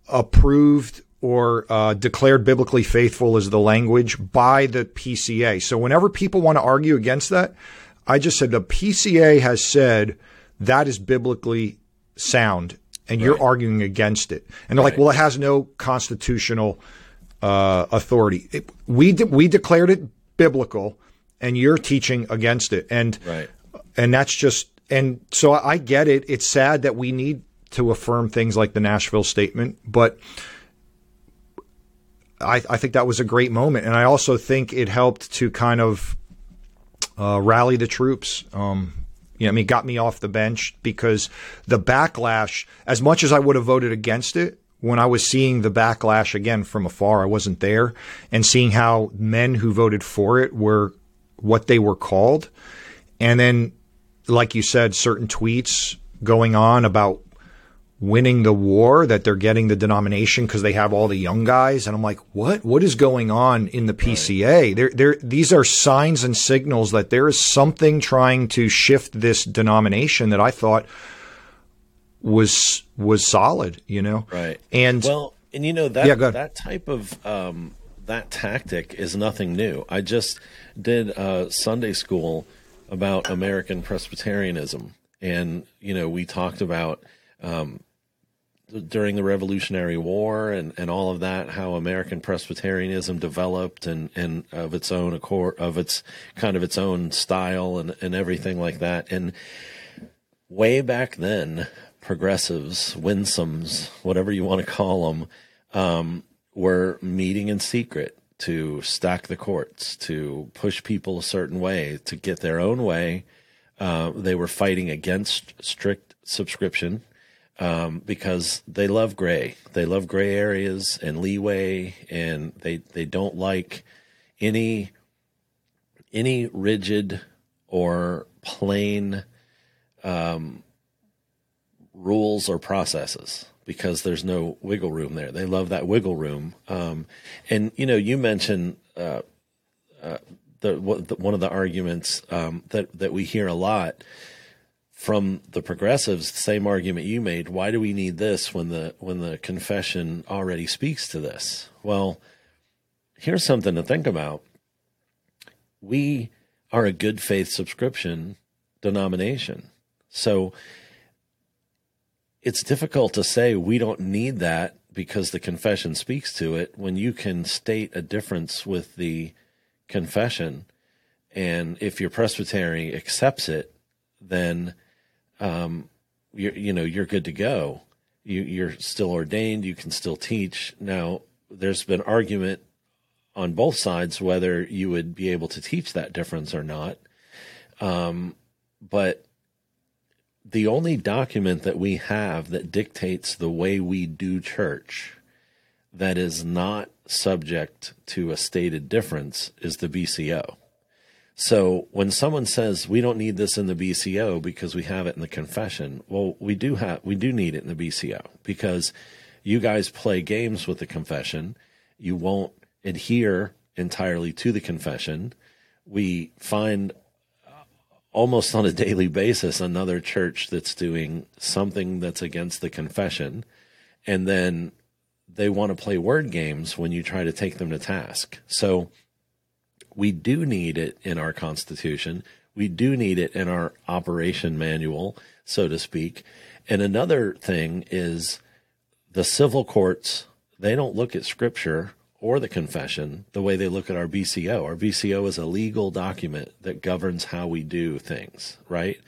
approved or uh, declared biblically faithful is the language by the PCA. So whenever people want to argue against that, I just said the PCA has said that is biblically sound and you're arguing against it. And they're right. like, well, it has no constitutional uh, authority. It, we de- we declared it biblical, and you're teaching against it. And right. and that's just and so I get it. It's sad that we need to affirm things like the Nashville statement, but. I, I think that was a great moment, and I also think it helped to kind of uh, rally the troops. Um, you know, I mean, got me off the bench because the backlash, as much as I would have voted against it, when I was seeing the backlash again from afar, I wasn't there, and seeing how men who voted for it were what they were called. And then, like you said, certain tweets going on about winning the war, that they're getting the denomination because they have all the young guys. And I'm like, what? What is going on in the PCA? Right. There, these are signs and signals that there is something trying to shift this denomination that I thought was was solid, you know? Right. And well, and you know that yeah, that type of um, that tactic is nothing new. I just did a Sunday school about American Presbyterianism, and you know we talked about um, during the Revolutionary War and, and all of that, how American Presbyterianism developed and, and of its own accord, of its kind of its own style and, and everything like that. And way back then, progressives, winsomes, whatever you want to call them, um, were meeting in secret to stack the courts, to push people a certain way, to get their own way. Uh, they were fighting against strict subscription um, because they love gray. They love gray areas and leeway, and they they don't like any any rigid or plain um, rules or processes because there's no wiggle room there. They love that wiggle room. Um, and you know, you mentioned uh, uh, the, the, one of the arguments um, that that we hear a lot from the progressives, the same argument you made. Why do we need this when the when the confession already speaks to this? Well, here's something to think about. We are a good faith subscription denomination. So it's difficult to say we don't need that because the confession speaks to it when you can state a difference with the confession. And if your presbytery accepts it, then um, you you know you're good to go. You, you're still ordained. You can still teach. Now, there's been argument on both sides whether you would be able to teach that difference or not. Um, but the only document that we have that dictates the way we do church that is not subject to a stated difference is the BCO. So when someone says we don't need this in the BCO because we have it in the confession, well, we do have we do need it in the BCO because you guys play games with the confession. You won't adhere entirely to the confession. We find uh, almost on a daily basis another church that's doing something that's against the confession and then they want to play word games when you try to take them to task. So we do need it in our Constitution. We do need it in our operation manual, so to speak. And another thing is the civil courts, they don't look at scripture or the confession the way they look at our BCO. Our BCO is a legal document that governs how we do things, right?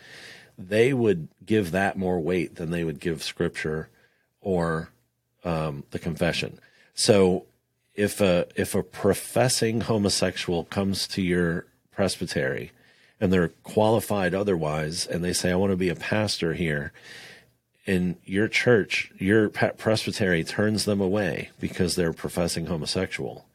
They would give that more weight than they would give scripture or um, the confession. So if a if a professing homosexual comes to your presbytery and they're qualified otherwise and they say I want to be a pastor here and your church your presbytery turns them away because they're professing homosexual.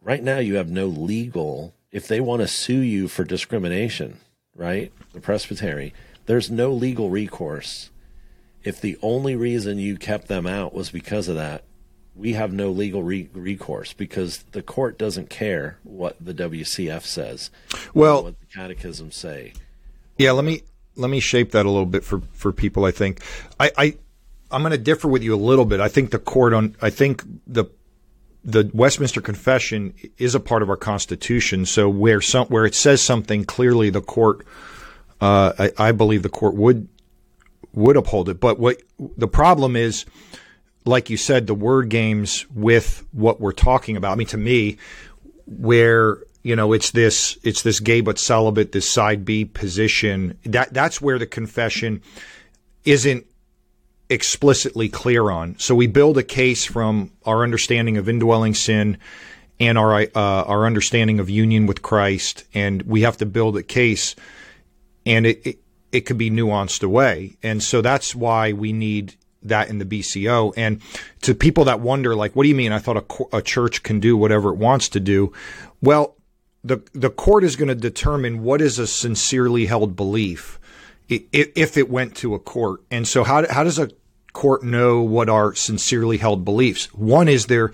Right now you have no legal if they want to sue you for discrimination right the presbytery there's no legal recourse. If the only reason you kept them out was because of that we have no legal re- recourse because the court doesn't care what the WCF says. Well, what the catechisms say. Yeah, let me let me shape that a little bit for for people. I think I, I I'm going to differ with you a little bit. I think the court on I think the the Westminster Confession is a part of our Constitution. So where some where it says something clearly, the court, uh, I, I believe the court would would uphold it. But what the problem is like you said, the word games with what we're talking about. I mean, to me, where you know it's this it's this gay but celibate, this side B position. That that's where the confession isn't explicitly clear on. So we build a case from our understanding of indwelling sin and our uh, our understanding of union with Christ, and we have to build a case, and it, it it could be nuanced away, and so that's why we need that in the BCO. And to people that wonder, like, what do you mean? I thought a, a church can do whatever it wants to do. Well, the the court is going to determine what is a sincerely held belief if it went to a court. And so, how how does a court know what are sincerely held beliefs? One is they're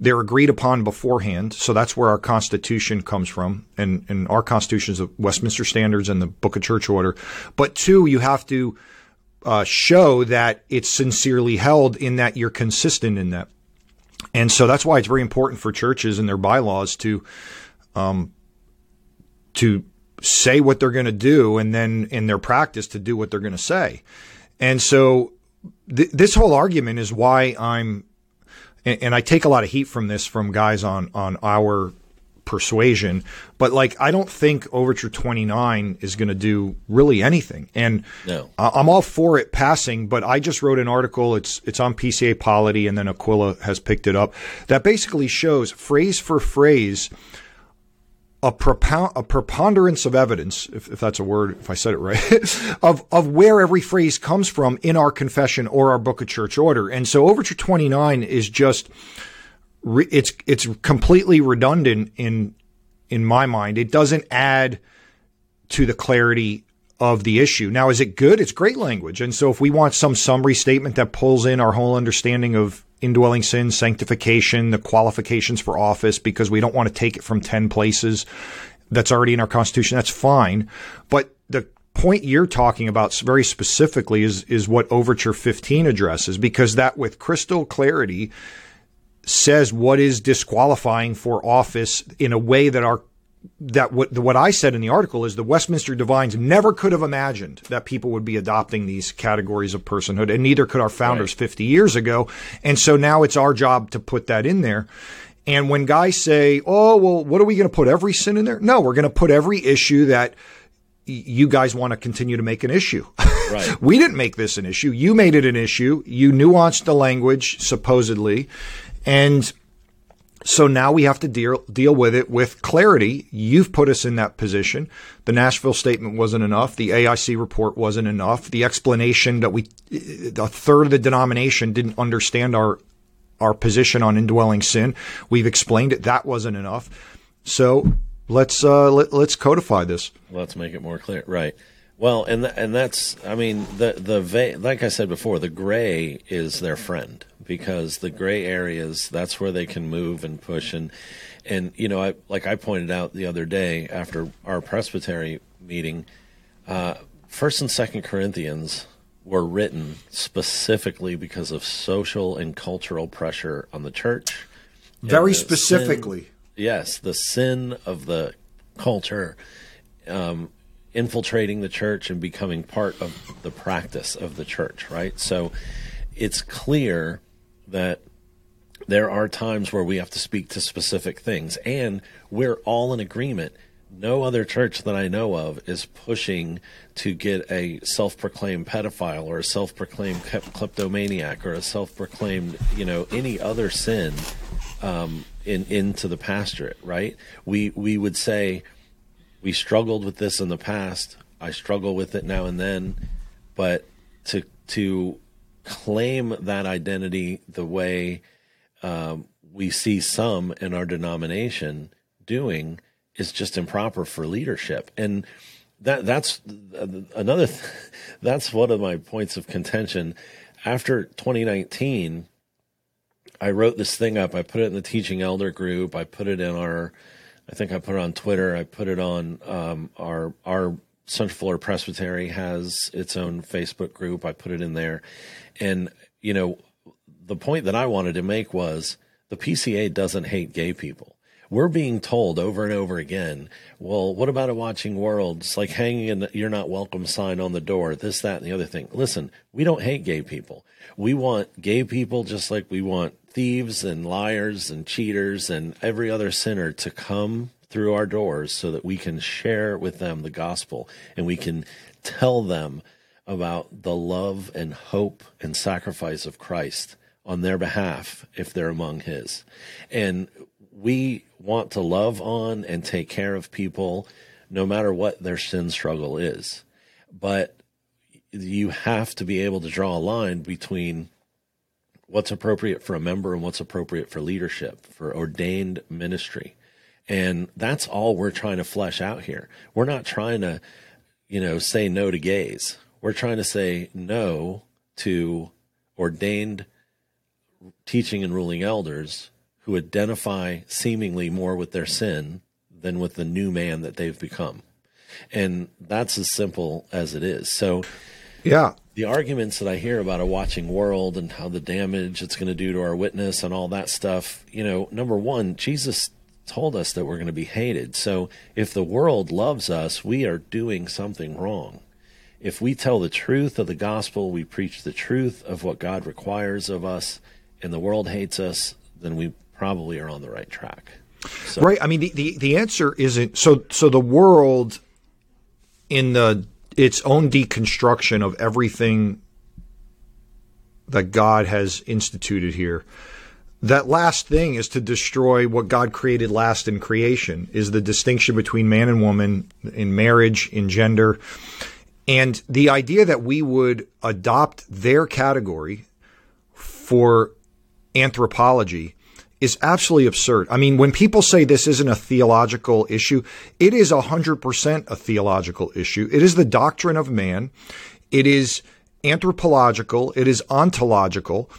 they're agreed upon beforehand, so that's where our Constitution comes from, and and our Constitution is the Westminster Standards and the Book of Church Order. But two, you have to uh, show that it's sincerely held in that you're consistent in that. And so that's why it's very important for churches and their bylaws to um, to say what they're going to do and then in their practice to do what they're going to say. And so th- this whole argument is why I'm and, and I take a lot of heat from this from guys on on our persuasion. But like, I don't think Overture 29 is going to do really anything. And no. I'm all for it passing, but I just wrote an article. It's it's on PCA Polity, and then Aquila has picked it up. That basically shows phrase for phrase. A, a preponderance of evidence, if, if that's a word, if I said it right, of, of where every phrase comes from in our confession or our book of church order. And so Overture 29 is just it's it's completely redundant in in my mind. It doesn't add to the clarity of the issue. Now, is it good? It's great language. And so if we want some summary statement that pulls in our whole understanding of indwelling sin, sanctification, the qualifications for office, because we don't want to take it from 10 places that's already in our constitution, that's fine. But the point you're talking about very specifically is, is what Overture 15 addresses, because that with crystal clarity, says what is disqualifying for office in a way that our that what what I said in the article is the Westminster Divines never could have imagined that people would be adopting these categories of personhood, and neither could our founders right. 50 years ago. And so now it's our job to put that in there. And when guys say, "Oh, well, what are we going to put every sin in there?" No, we're going to put every issue that you guys want to continue to make an issue. Right. we didn't make this an issue. You made it an issue. You nuanced the language supposedly and so now we have to deal deal with it with clarity. You've put us in that position. The Nashville statement wasn't enough. The AIC report wasn't enough. The explanation that we a third of the denomination didn't understand our our position on indwelling sin. We've explained it. That wasn't enough. So let's uh, let, let's codify this. Let's make it more clear. Right. Well, and th- and that's I mean the the va- like I said before, the gray is their friend because the gray areas that's where they can move and push and and you know I like I pointed out the other day after our presbytery meeting, uh, First and Second Corinthians were written specifically because of social and cultural pressure on the church. Very specifically. Sin, yes, the sin of the culture um, infiltrating the church and becoming part of the practice of the church, right? So it's clear that there are times where we have to speak to specific things, and we're all in agreement no other church that I know of is pushing to get a self-proclaimed pedophile or a self-proclaimed kleptomaniac or a self-proclaimed, you know, any other sin um, in into the pastorate. Right? We we would say we struggled with this in the past. I struggle with it now and then, but to to claim that identity the way um, we see some in our denomination doing is just improper for leadership. And that that's another th- that's one of my points of contention after 2019 I wrote this thing up I put it in the teaching elder group I put it in our I think I put it on Twitter. I put it on um, our our Central Florida Presbytery has its own Facebook group. I put it in there. And you know the point that I wanted to make was the PCA doesn't hate gay people we're being told over and over again, well, what about a watching world? It's like hanging in the you're not welcome sign on the door, this, that, and the other thing. Listen, we don't hate gay people. We want gay people just like we want thieves and liars and cheaters and every other sinner to come through our doors so that we can share with them the gospel and we can tell them about the love and hope and sacrifice of Christ on their behalf if they're among his. And we want to love on and take care of people no matter what their sin struggle is. But you have to be able to draw a line between what's appropriate for a member and what's appropriate for leadership, for ordained ministry. And that's all we're trying to flesh out here. We're not trying to, you know, say no to gays. We're trying to say no to ordained teaching and ruling elders who identify seemingly more with their sin than with the new man that they've become. And that's as simple as it is. So, yeah. The arguments that I hear about a watching world and how the damage it's going to do to our witness and all that stuff, you know, number one, Jesus told us that we're going to be hated. So if the world loves us, we are doing something wrong. If we tell the truth of the gospel, we preach the truth of what God requires of us, and the world hates us, then we probably are on the right track. So. Right. I mean, the, the, the answer isn't so. So the world, in the its own deconstruction of everything that God has instituted here, that last thing is to destroy what God created last in creation. Is the distinction between man and woman in marriage, in gender, and the idea that we would adopt their category for anthropology is absolutely absurd. I mean, when people say this isn't a theological issue, it is 100% a theological issue. It is the doctrine of man. It is anthropological. It is ontological.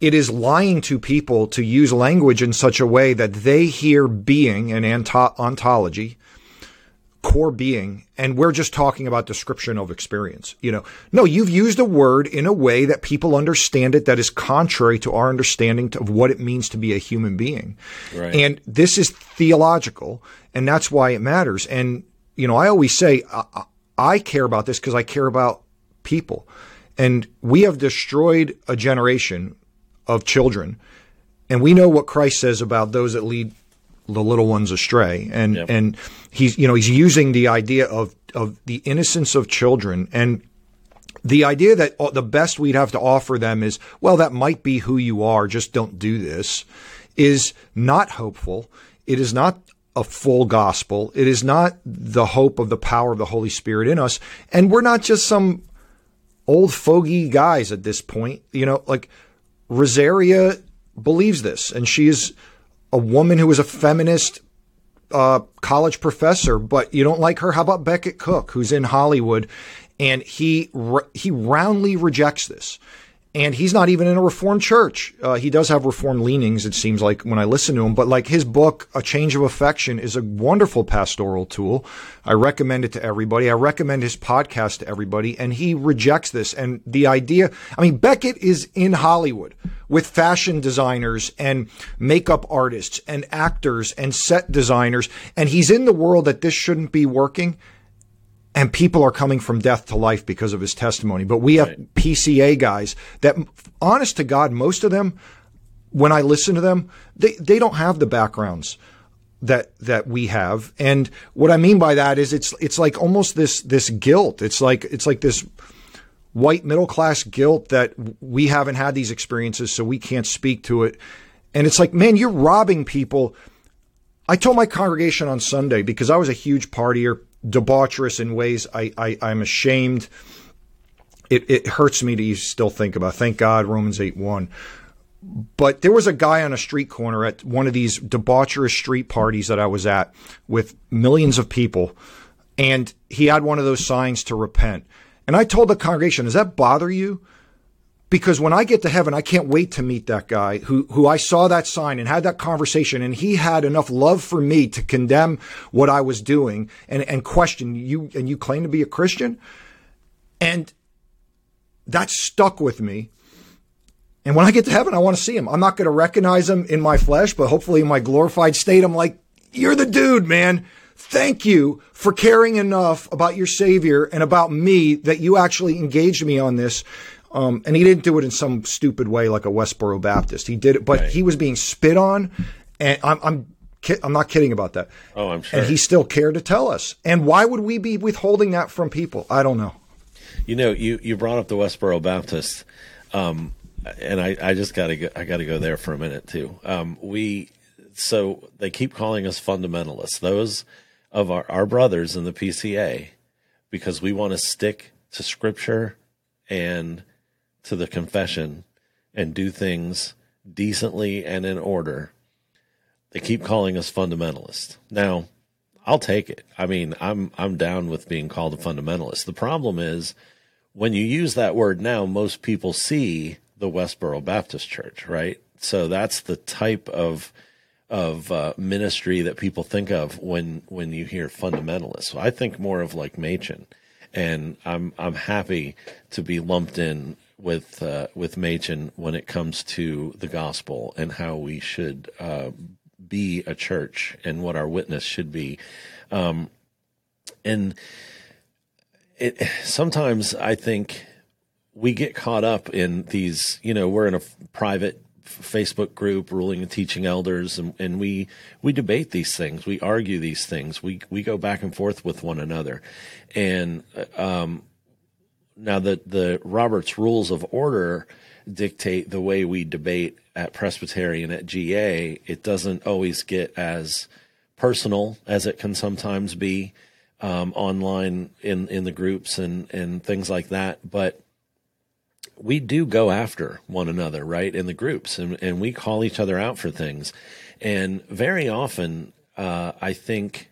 It is lying to people to use language in such a way that they hear being and ontology core being and we're just talking about description of experience you know. No you've used a word in a way that people understand it that is contrary to our understanding of what it means to be a human being. Right. and this is theological and that's why it matters. And you know i always say i, I care about this because i care about people. And we have destroyed a generation of children and we know what christ says about those that lead the little ones astray. And yep. and he's you know he's using the idea of of the innocence of children. And the idea that uh, the best we'd have to offer them is well that might be who you are just don't do this is not hopeful. It is not a full gospel. It is not the hope of the power of the holy spirit in us. And we're not just some old fogey guys at this point. You know like rosaria believes this and she is a woman who was a feminist uh, college professor, but you don't like her. How about Becket Cook, who's in Hollywood, and he he roundly rejects this. And he's not even in a reformed church. Uh, he does have reformed leanings, it seems like when I listen to him. But like his book, A Change of Affection, is a wonderful pastoral tool. I recommend it to everybody. I recommend his podcast to everybody, and he rejects this. And the idea, I mean, Becket is in Hollywood with fashion designers and makeup artists and actors and set designers, and he's in the world that this shouldn't be working and people are coming from death to life because of his testimony. But we have right. PCA guys that, honest to God, most of them, when I listen to them, they, they don't have the backgrounds that that we have. And what I mean by that is it's it's like almost this this guilt. It's like it's like this white middle class guilt that we haven't had these experiences, so we can't speak to it. And it's like, man, you're robbing people. I told my congregation on Sunday because I was a huge partier debaucherous in ways I, I I'm ashamed. It, it hurts me to still think about. Thank God Romans eight one. But there was a guy on a street corner at one of these debaucherous street parties that I was at with millions of people, and he had one of those signs to repent. And I told the congregation, "Does that bother you?" Because when I get to heaven, I can't wait to meet that guy who, who I saw that sign and had that conversation. And he had enough love for me to condemn what I was doing and, and question you. And you claim to be a Christian. And that stuck with me. And when I get to heaven, I want to see him. I'm not going to recognize him in my flesh, but hopefully in my glorified state, I'm like, you're the dude, man. Thank you for caring enough about your Savior and about me that you actually engaged me on this. Um, and he didn't do it in some stupid way like a Westboro Baptist. He did it, but right. he was being spit on, and I'm, I'm I'm not kidding about that. Oh, I'm sure. And he still cared to tell us. And why would we be withholding that from people? I don't know. You know, you, you brought up the Westboro Baptist, um, and I, I just got to go, I got to go there for a minute too. Um, we so they keep calling us fundamentalists. Those of our, our brothers in the PCA, because we want to stick to Scripture and to the confession and do things decently and in order, they keep calling us fundamentalists. Now, I'll take it. I mean, I'm I'm down with being called a fundamentalist. The problem is when you use that word now, most people see the Westboro Baptist Church, right? So that's the type of of uh, ministry that people think of when when you hear fundamentalist. So I think more of like Machen, and I'm I'm happy to be lumped in with uh, with Machen when it comes to the gospel and how we should uh, be a church and what our witness should be. Um, and it sometimes I think we get caught up in these. You know, we're in a private Facebook group, ruling and teaching elders, and, and we we debate these things, we argue these things, we we go back and forth with one another, and um, now, the, the Robert's Rules of Order dictate the way we debate at Presbyterian at GA. It doesn't always get as personal as it can sometimes be um, online in, in the groups and, and things like that. But we do go after one another, right, in the groups, and, and we call each other out for things. And very often, uh, I think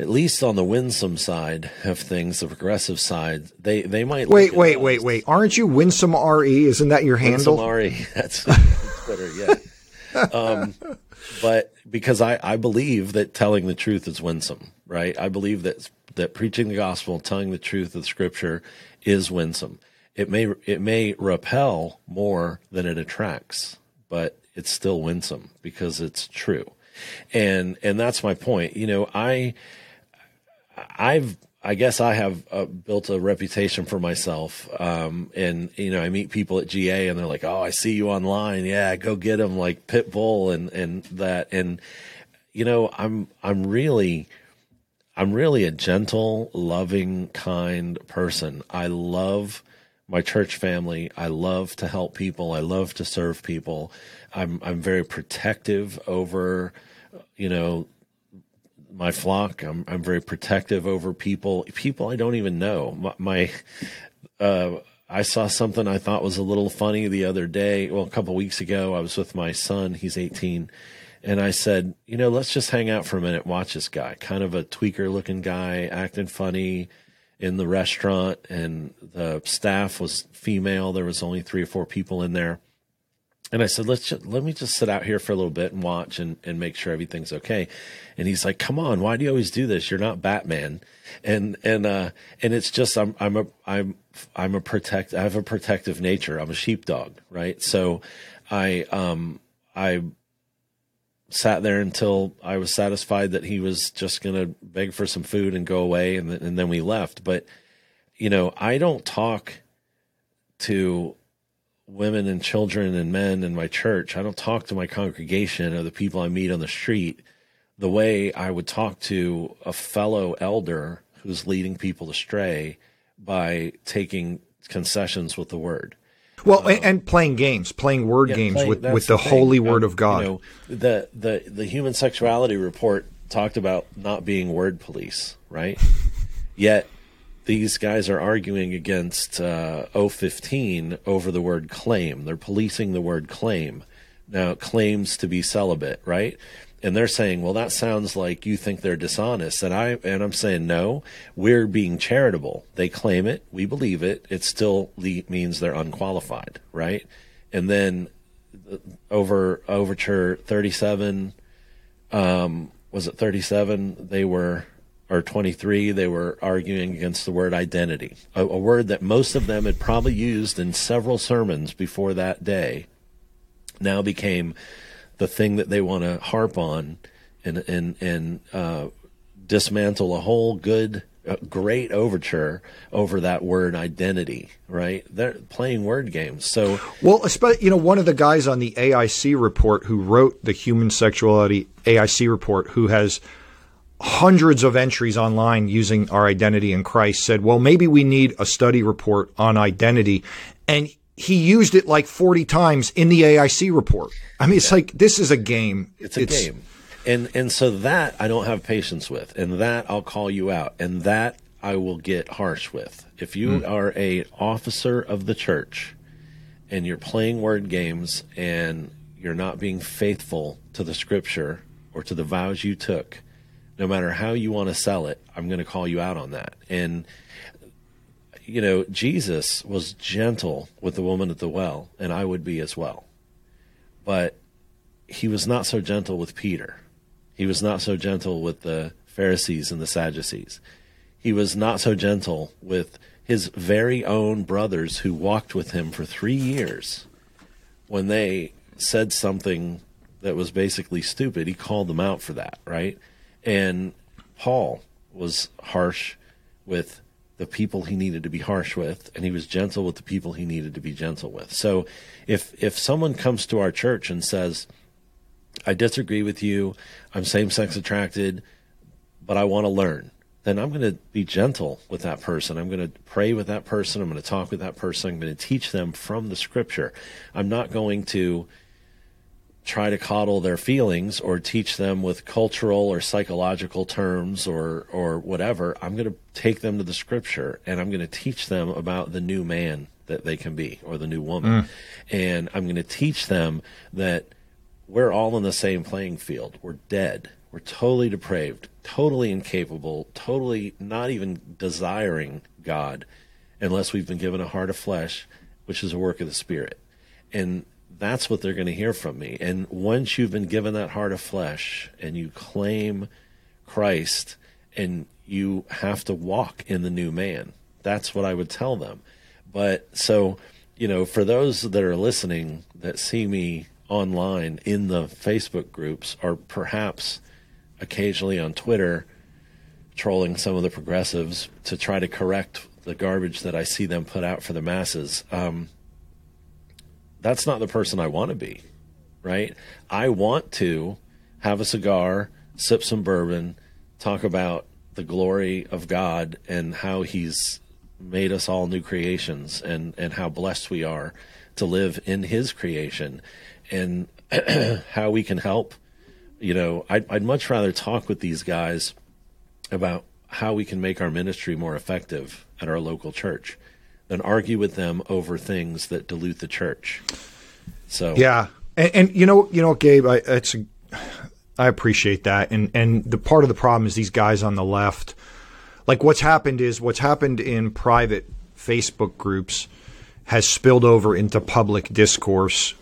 at least on the winsome side of things, the progressive side, they they might wait, wait, wait, wait. Aren't you winsome re? Isn't that your handle? Winsome re. That's Twitter. Yeah. um, but because I I believe that telling the truth is winsome, right? I believe that that preaching the gospel, telling the truth of Scripture, is winsome. It may it may repel more than it attracts, but it's still winsome because it's true, and and that's my point. You know, I I've I guess I have uh, built a reputation for myself, um, and you know I meet people at GA and they're like, "Oh, I see you online. Yeah, go get them like Pitbull and and that." And you know, I'm I'm really I'm really a gentle, loving, kind person. I love my church family. I love to help people. I love to serve people. I'm I'm very protective over you know my flock. I'm I'm very protective over people people I don't even know. My, my uh, I saw something I thought was a little funny the other day. Well, a couple weeks ago, I was with my son. He's 18, and I said, you know, let's just hang out for a minute, watch this guy. Kind of a tweaker looking guy, acting funny, in the restaurant, and the staff was female. There was only three or four people in there. And I said, let's just, let me just sit out here for a little bit and watch and, and make sure everything's okay. And he's like, come on, why do you always do this? You're not Batman. And, and, uh, and it's just, I'm, I'm a, I'm, I'm a protect, I have a protective nature. I'm a sheepdog, right? So I, um, I sat there until I was satisfied that he was just going to beg for some food and go away. And, th- and then we left. But, you know, I don't talk to women and children and men in my church. I don't talk to my congregation or the people I meet on the street the way I would talk to a fellow elder who's leading people astray by taking concessions with the word. Well, um, and playing games, playing word yeah, games playing, with, with the, the holy um, word of God. You know, the, the, the human sexuality report talked about not being word police, right? Yet these guys are arguing against uh, 015 over the word claim. They're policing the word claim. Now, claims to be celibate, right? And they're saying, well, that sounds like you think they're dishonest. And I and I'm saying, no, we're being charitable. They claim it, we believe it. It still means they're unqualified, right? And then uh, over overture 37, um, was it 37? They were or 23, they were arguing against the word identity, a, a, word that most of them had probably used in several sermons before that day, now became the thing that they want to harp on and and and uh, dismantle a whole good, uh, great overture over that word identity. Right? They're playing word games. So well, especially you know, one of the guys on the AIC report who wrote the human sexuality AIC report, who has hundreds of entries online using our identity in Christ said, well, maybe we need a study report on identity. And he used it like 40 times in the AIC report. I mean, it's yeah. like, this is a game. It's a it's, game. And, and so that I don't have patience with. And that I'll call you out. And that I will get harsh with. If you mm. are a officer of the church and you're playing word games and you're not being faithful to the scripture or to the vows you took, no matter how you want to sell it, I'm going to call you out on that. And, you know, Jesus was gentle with the woman at the well, and I would be as well. But he was not so gentle with Peter. He was not so gentle with the Pharisees and the Sadducees. He was not so gentle with his very own brothers who walked with him for three years. When they said something that was basically stupid, he called them out for that, right? And Paul was harsh with the people he needed to be harsh with, and he was gentle with the people he needed to be gentle with. So if if someone comes to our church and says, I disagree with you, I'm same sex attracted, but I want to learn, then I'm going to be gentle with that person. I'm going to pray with that person. I'm going to talk with that person. I'm going to teach them from the scripture. I'm not going to try to coddle their feelings or teach them with cultural or psychological terms or or whatever i'm going to take them to the scripture and i'm going to teach them about the new man that they can be or the new woman. Mm. and i'm going to teach them that we're all in the same playing field. We're dead. We're totally depraved totally incapable totally not even desiring god unless we've been given a heart of flesh which is a work of the spirit. And that's what they're going to hear from me. And once you've been given that heart of flesh and you claim Christ and you have to walk in the new man, that's what I would tell them. But so, you know, for those that are listening that see me online in the Facebook groups or perhaps occasionally on Twitter trolling some of the progressives to try to correct the garbage that I see them put out for the masses. Um, that's not the person I want to be, right? I want to have a cigar, sip some bourbon, talk about the glory of God and how He's made us all new creations and, and how blessed we are to live in His creation and how we can help. You know, I'd, I'd much rather talk with these guys about how we can make our ministry more effective at our local church than argue with them over things that dilute the church. So yeah, and, and you know, you know, Gabe, I, it's I appreciate that, and and the part of the problem is these guys on the left. like what's happened is what's happened in private Facebook groups has spilled over into public discourse,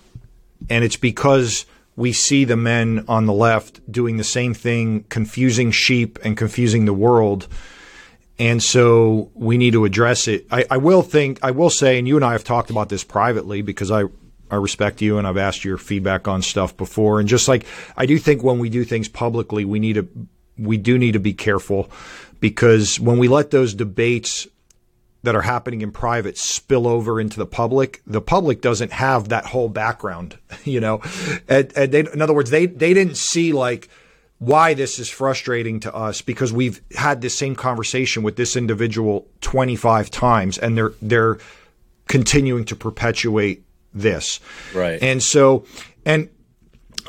and it's because we see the men on the left doing the same thing, confusing sheep and confusing the world. And so we need to address it. I, I, will think, I will say, and you and I have talked about this privately because I, I respect you and I've asked your feedback on stuff before. And just like I do think when we do things publicly, we need to, we do need to be careful because when we let those debates that are happening in private spill over into the public, the public doesn't have that whole background, you know. And, and they, in other words, they they didn't see like why this is frustrating to us because we've had this same conversation with this individual 25 times and they're they're continuing to perpetuate this. Right. And so and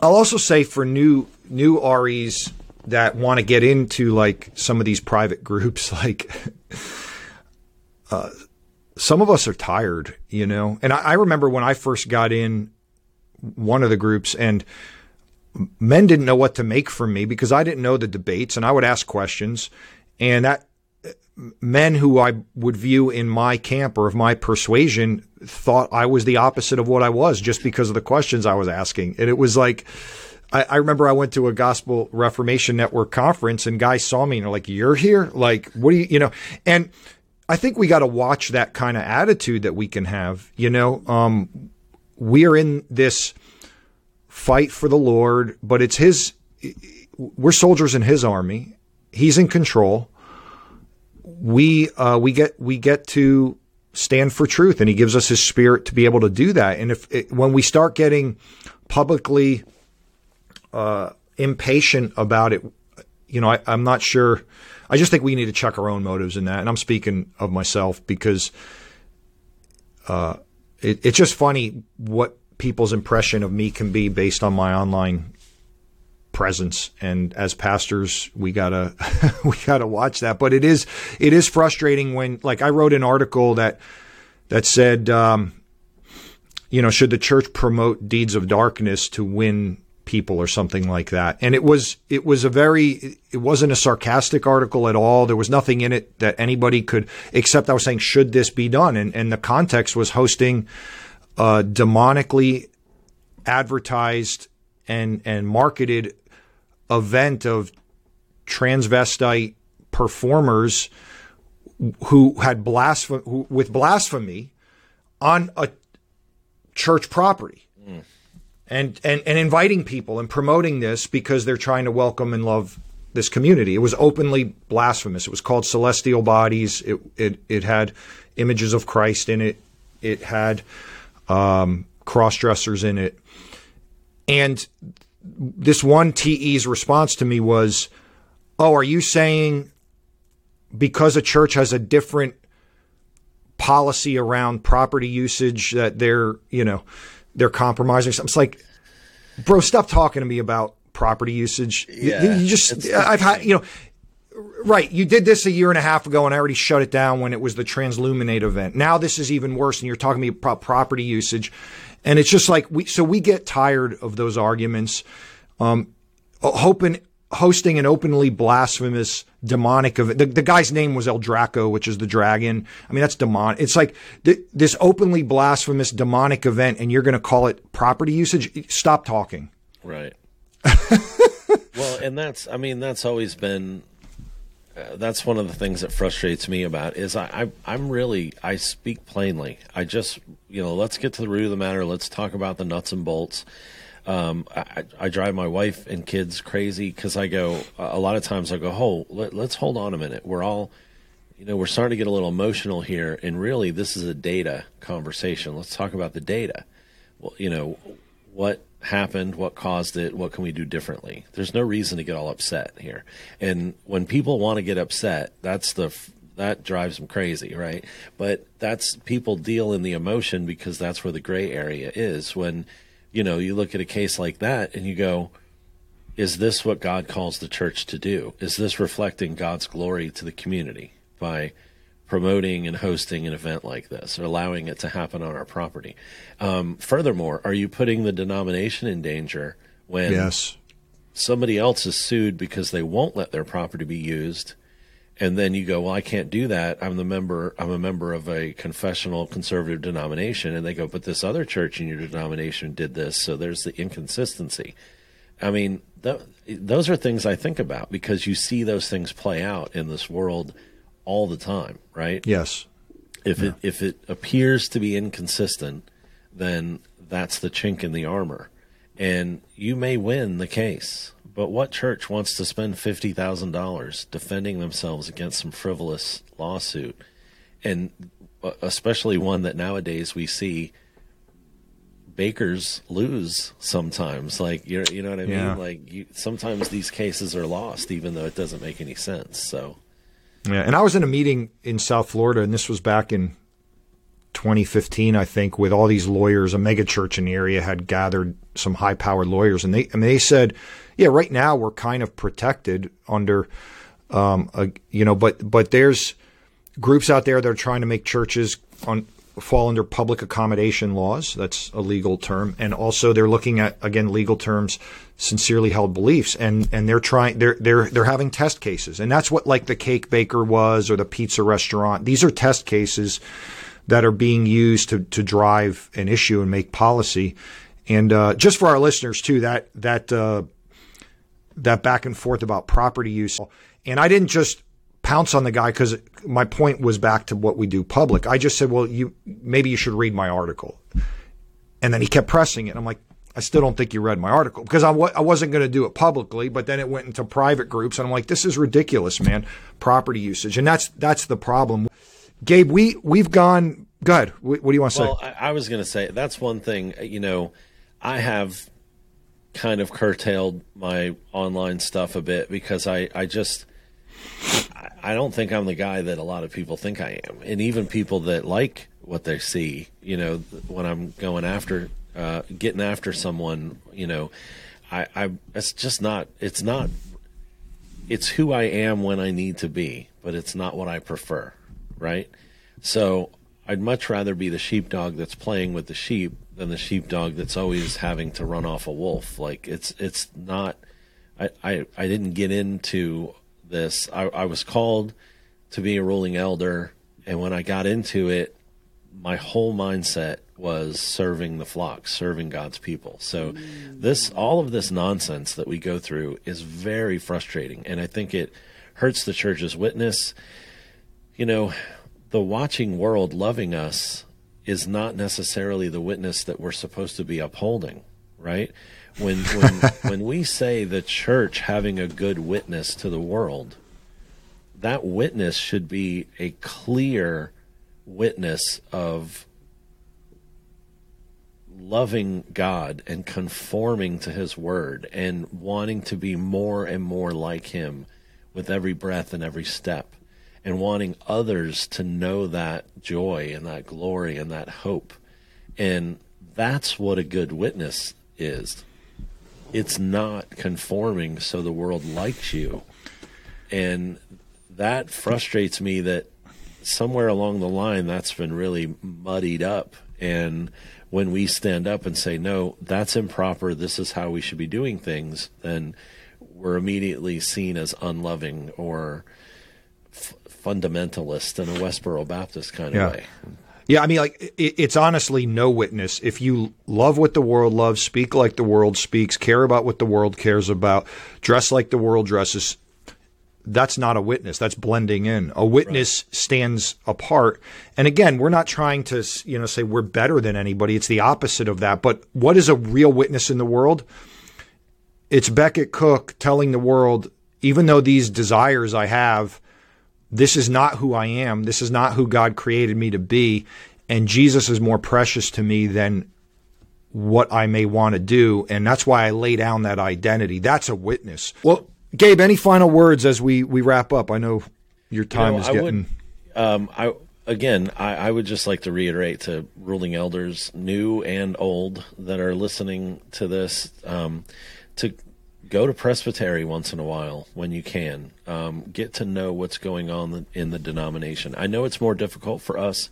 I'll also say for new new REs that want to get into like some of these private groups like uh, some of us are tired, you know. And I, I remember when I first got in one of the groups, and men didn't know what to make from me because I didn't know the debates, and I would ask questions, and that men who I would view in my camp or of my persuasion thought I was the opposite of what I was just because of the questions I was asking. And it was like, I, I, remember I went to a Gospel Reformation Network conference and guys saw me and are like, You're here? Like, what do you, you know? And I think we got to watch that kind of attitude that we can have. You know, um, we are in this fight for the Lord, but it's His. We're soldiers in His army. He's in control. We uh, we get we get to stand for truth, and He gives us His Spirit to be able to do that. And if it, when we start getting publicly uh, impatient about it, you know, I, I'm not sure I just think we need to check our own motives in that. And I'm speaking of myself because uh, it, it's just funny what people's impression of me can be based on my online presence and as pastors we gotta we gotta watch that but it is it is frustrating when like i wrote an article that that said um, you know should the church promote deeds of darkness to win people or something like that. And it was it was a very it wasn't a sarcastic article at all. There was nothing in it that anybody could except I was saying should this be done? And and the context was hosting a demonically advertised and and marketed event of transvestite performers who had blasphemy with blasphemy on a church property. Mm and, and, and inviting people and promoting this because they're trying to welcome and love this community. It was openly blasphemous. It was called Celestial Bodies. It, it, it had images of Christ in it. It had um, cross dressers in it. And this one TE's response to me was, Oh, are you saying because a church has a different policy around property usage that they're, you know, they're compromising. something? It's like, bro, stop talking to me about property usage. Yeah, you, you just, I've had, you know, right. You did this a year and a half ago, and I already shut it down when it was the Transluminate event. Now this is even worse, and you're talking me about property usage, and it's just like we. So we get tired of those arguments. Um, hoping hosting an openly blasphemous demonic event. The, the, guy's name was El Draco, which is the dragon. I mean, that's demonic. It's like th- this openly blasphemous demonic event, and you're going to call it property usage. Stop talking. Right. well, and that's, I mean, that's always been. That's one of the things that frustrates me about is I, I I'm really I speak plainly. I just you know let's get to the root of the matter. Let's talk about the nuts and bolts um, I, I, drive my wife and kids crazy because I go a lot of times I go, oh, let, let's hold on a minute. We're all, you know, we're starting to get a little emotional here, and really, this is a data conversation. Let's talk about the data. Well, you know, what happened, what caused it, what can we do differently? There's no reason to get all upset here. And when people want to get upset, that's the that drives them crazy, right? But that's people deal in the emotion because that's where the gray area is when you know, you look at a case like that and you go, is this what God calls the church to do? Is this reflecting God's glory to the community by promoting and hosting an event like this or allowing it to happen on our property? Um, furthermore, are you putting the denomination in danger when yes. somebody else is sued because they won't let their property be used? and then you go, well, I can't do that. I'm the member. I'm a member of a confessional conservative denomination, and they go, but this other church in your denomination did this, so there's the inconsistency. I mean, th- those are things I think about because you see those things play out in this world all the time, right? Yes. If yeah. it if it appears to be inconsistent, then that's the chink in the armor, and you may win the case but what church wants to spend fifty thousand dollars defending themselves against some frivolous lawsuit, and uh, especially one that nowadays we see bakers lose sometimes. Like you you know what I yeah. mean? Like you, sometimes these cases are lost, even though it doesn't make any sense. So. Yeah, and I was in a meeting in South Florida, and this was back in 2015, I think, with all these lawyers. A megachurch in the area had gathered some high-powered lawyers, and they and they said yeah, right now we're kind of protected under, um, a, you know, but but there's groups out there that are trying to make churches on fall under public accommodation laws. That's a legal term, and also they're looking at again legal terms, sincerely held beliefs, and and they're trying they're they're they're having test cases, and that's what like the cake baker was or the pizza restaurant. These are test cases that are being used to to drive an issue and make policy. And uh, just for our listeners too, that that uh, that back and forth about property use. And I didn't just pounce on the guy because my point was back to what we do public. I just said, well, you maybe you should read my article. And then he kept pressing it. I'm like, I still don't think you read my article because I w- I wasn't going to do it publicly, but then it went into private groups, and I'm like, this is ridiculous, man. Property usage, and that's that's the problem. Gabe, we we've gone. Good. What, do you want to well, say? Well, I, I was going to say that's one thing. You know, I have kind of curtailed my online stuff a bit because I, I just I don't think I'm the guy that a lot of people think I am, and even people that like what they see, you know, when I'm going after uh, getting after someone, you know, I, I it's just not it's not it's who I am when I need to be, but it's not what I prefer, right? So I'd much rather be the sheepdog that's playing with the sheep than the sheepdog that's always having to run off a wolf. Like it's it's not. I I, I didn't get into this. I, I was called to be a ruling elder, and when I got into it, my whole mindset was serving the flock, serving God's people. So this all of this nonsense that we go through is very frustrating and I think it hurts the church's witness. You know, the watching world loving us is not necessarily the witness that we're supposed to be upholding, right? When when when we say the church having a good witness to the world, that witness should be a clear witness of loving God and conforming to his word and wanting to be more and more like him with every breath and every step and wanting others to know that joy and that glory and that hope. And that's what a good witness is. It's not conforming so the world likes you. And that frustrates me that somewhere along the line that's been really muddied up. And when we stand up and say, no, that's improper, this is how we should be doing things, then we're immediately seen as unloving or fundamentalist in a Westboro Baptist kind of yeah. way. Yeah, I mean, like it, it's honestly no witness. If you love what the world loves, speak like the world speaks, care about what the world cares about, dress like the world dresses, that's not a witness. That's blending in. A witness right. stands apart. And again, we're not trying to, you know, say we're better than anybody. It's the opposite of that. But what is a real witness in the world? It's Becket Cook telling the world, even though these desires I have this is not who I am. This is not who God created me to be. And Jesus is more precious to me than what I may want to do. And that's why I lay down that identity. That's a witness. Well, Gabe, any final words as we, we wrap up? I know your time you know, is getting. Would, um, I, again, I, I, would just like to reiterate to ruling elders, new and old, that are listening to this, um, to go to presbytery once in a while when you can. Um, get to know what's going on in the denomination. I know it's more difficult for us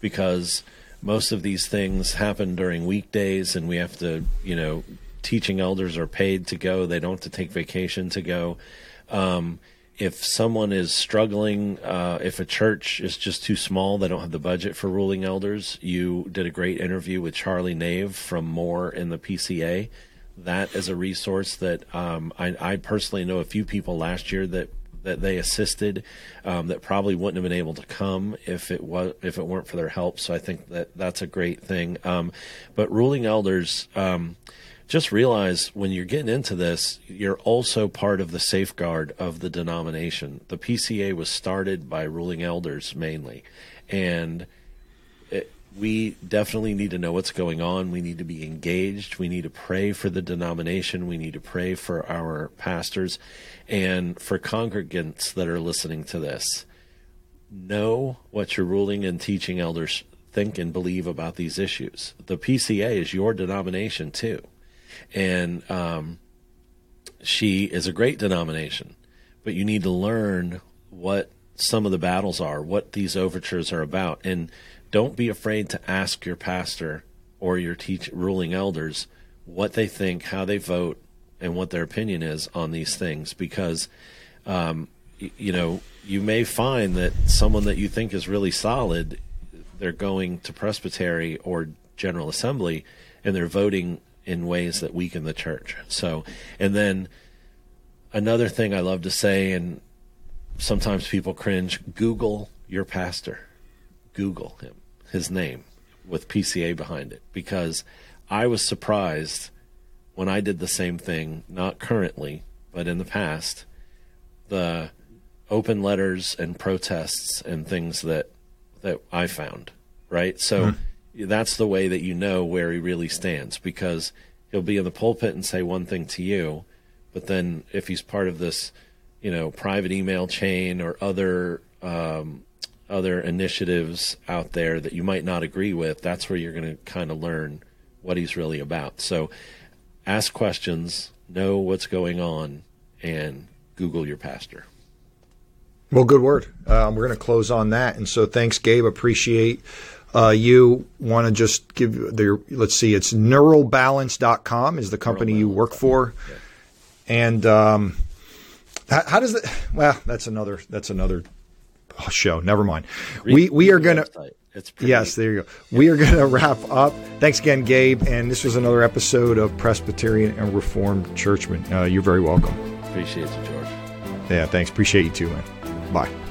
because most of these things happen during weekdays, and we have to, you know, teaching elders are paid to go. They don't have to take vacation to go. Um, if someone is struggling, uh, if a church is just too small, they don't have the budget for ruling elders. You did a great interview with Charlie Nave from More in the PCA. That is a resource that um, I, I, personally know a few people last year that that they assisted um, that probably wouldn't have been able to come if it was if it weren't for their help. So I think that that's a great thing. Um, but ruling elders um, just realize when you're getting into this, you're also part of the safeguard of the denomination. The PCA was started by ruling elders mainly, and it, we definitely need to know what's going on. We need to be engaged. We need to pray for the denomination. We need to pray for our pastors and for congregants that are listening to this. Know what your ruling and teaching elders think and believe about these issues. The PCA is your denomination too and um, she is a great denomination. But you need to learn what some of the battles are, what these overtures are about, and don't be afraid to ask your pastor or your teach ruling elders what they think, how they vote, and what their opinion is on these things, because um, you know you may find that someone that you think is really solid, they're going to presbytery or general assembly, and they're voting in ways that weaken the church. So, and then another thing I love to say, and sometimes people cringe Google your pastor, Google him, his name with PCA behind it, because I was surprised when I did the same thing, not currently, but in the past, the open letters and protests and things that that I found, right? So mm-hmm that's the way that you know where he really stands because he'll be in the pulpit and say one thing to you, but then if he's part of this, you know, private email chain or other um, other initiatives out there that you might not agree with, that's where you're going to kind of learn what he's really about. So, ask questions, know what's going on, and Google your pastor. Well, good word. Um, we're going to close on that, and so thanks, Gabe. Appreciate uh, you want to just give the let's see, it's neuralbalance.com is the company you work for. Yeah. And um, how, how, does it? Well, that's another that's another show. Never mind. Read, we we are gonna. yes, there you go. We are going to wrap up. Thanks again, Gabe. And this was another episode of Presbyterian and Reformed Churchmen. Uh, you're very welcome. Appreciate you, George. Yeah, thanks. Appreciate you too, man. Bye.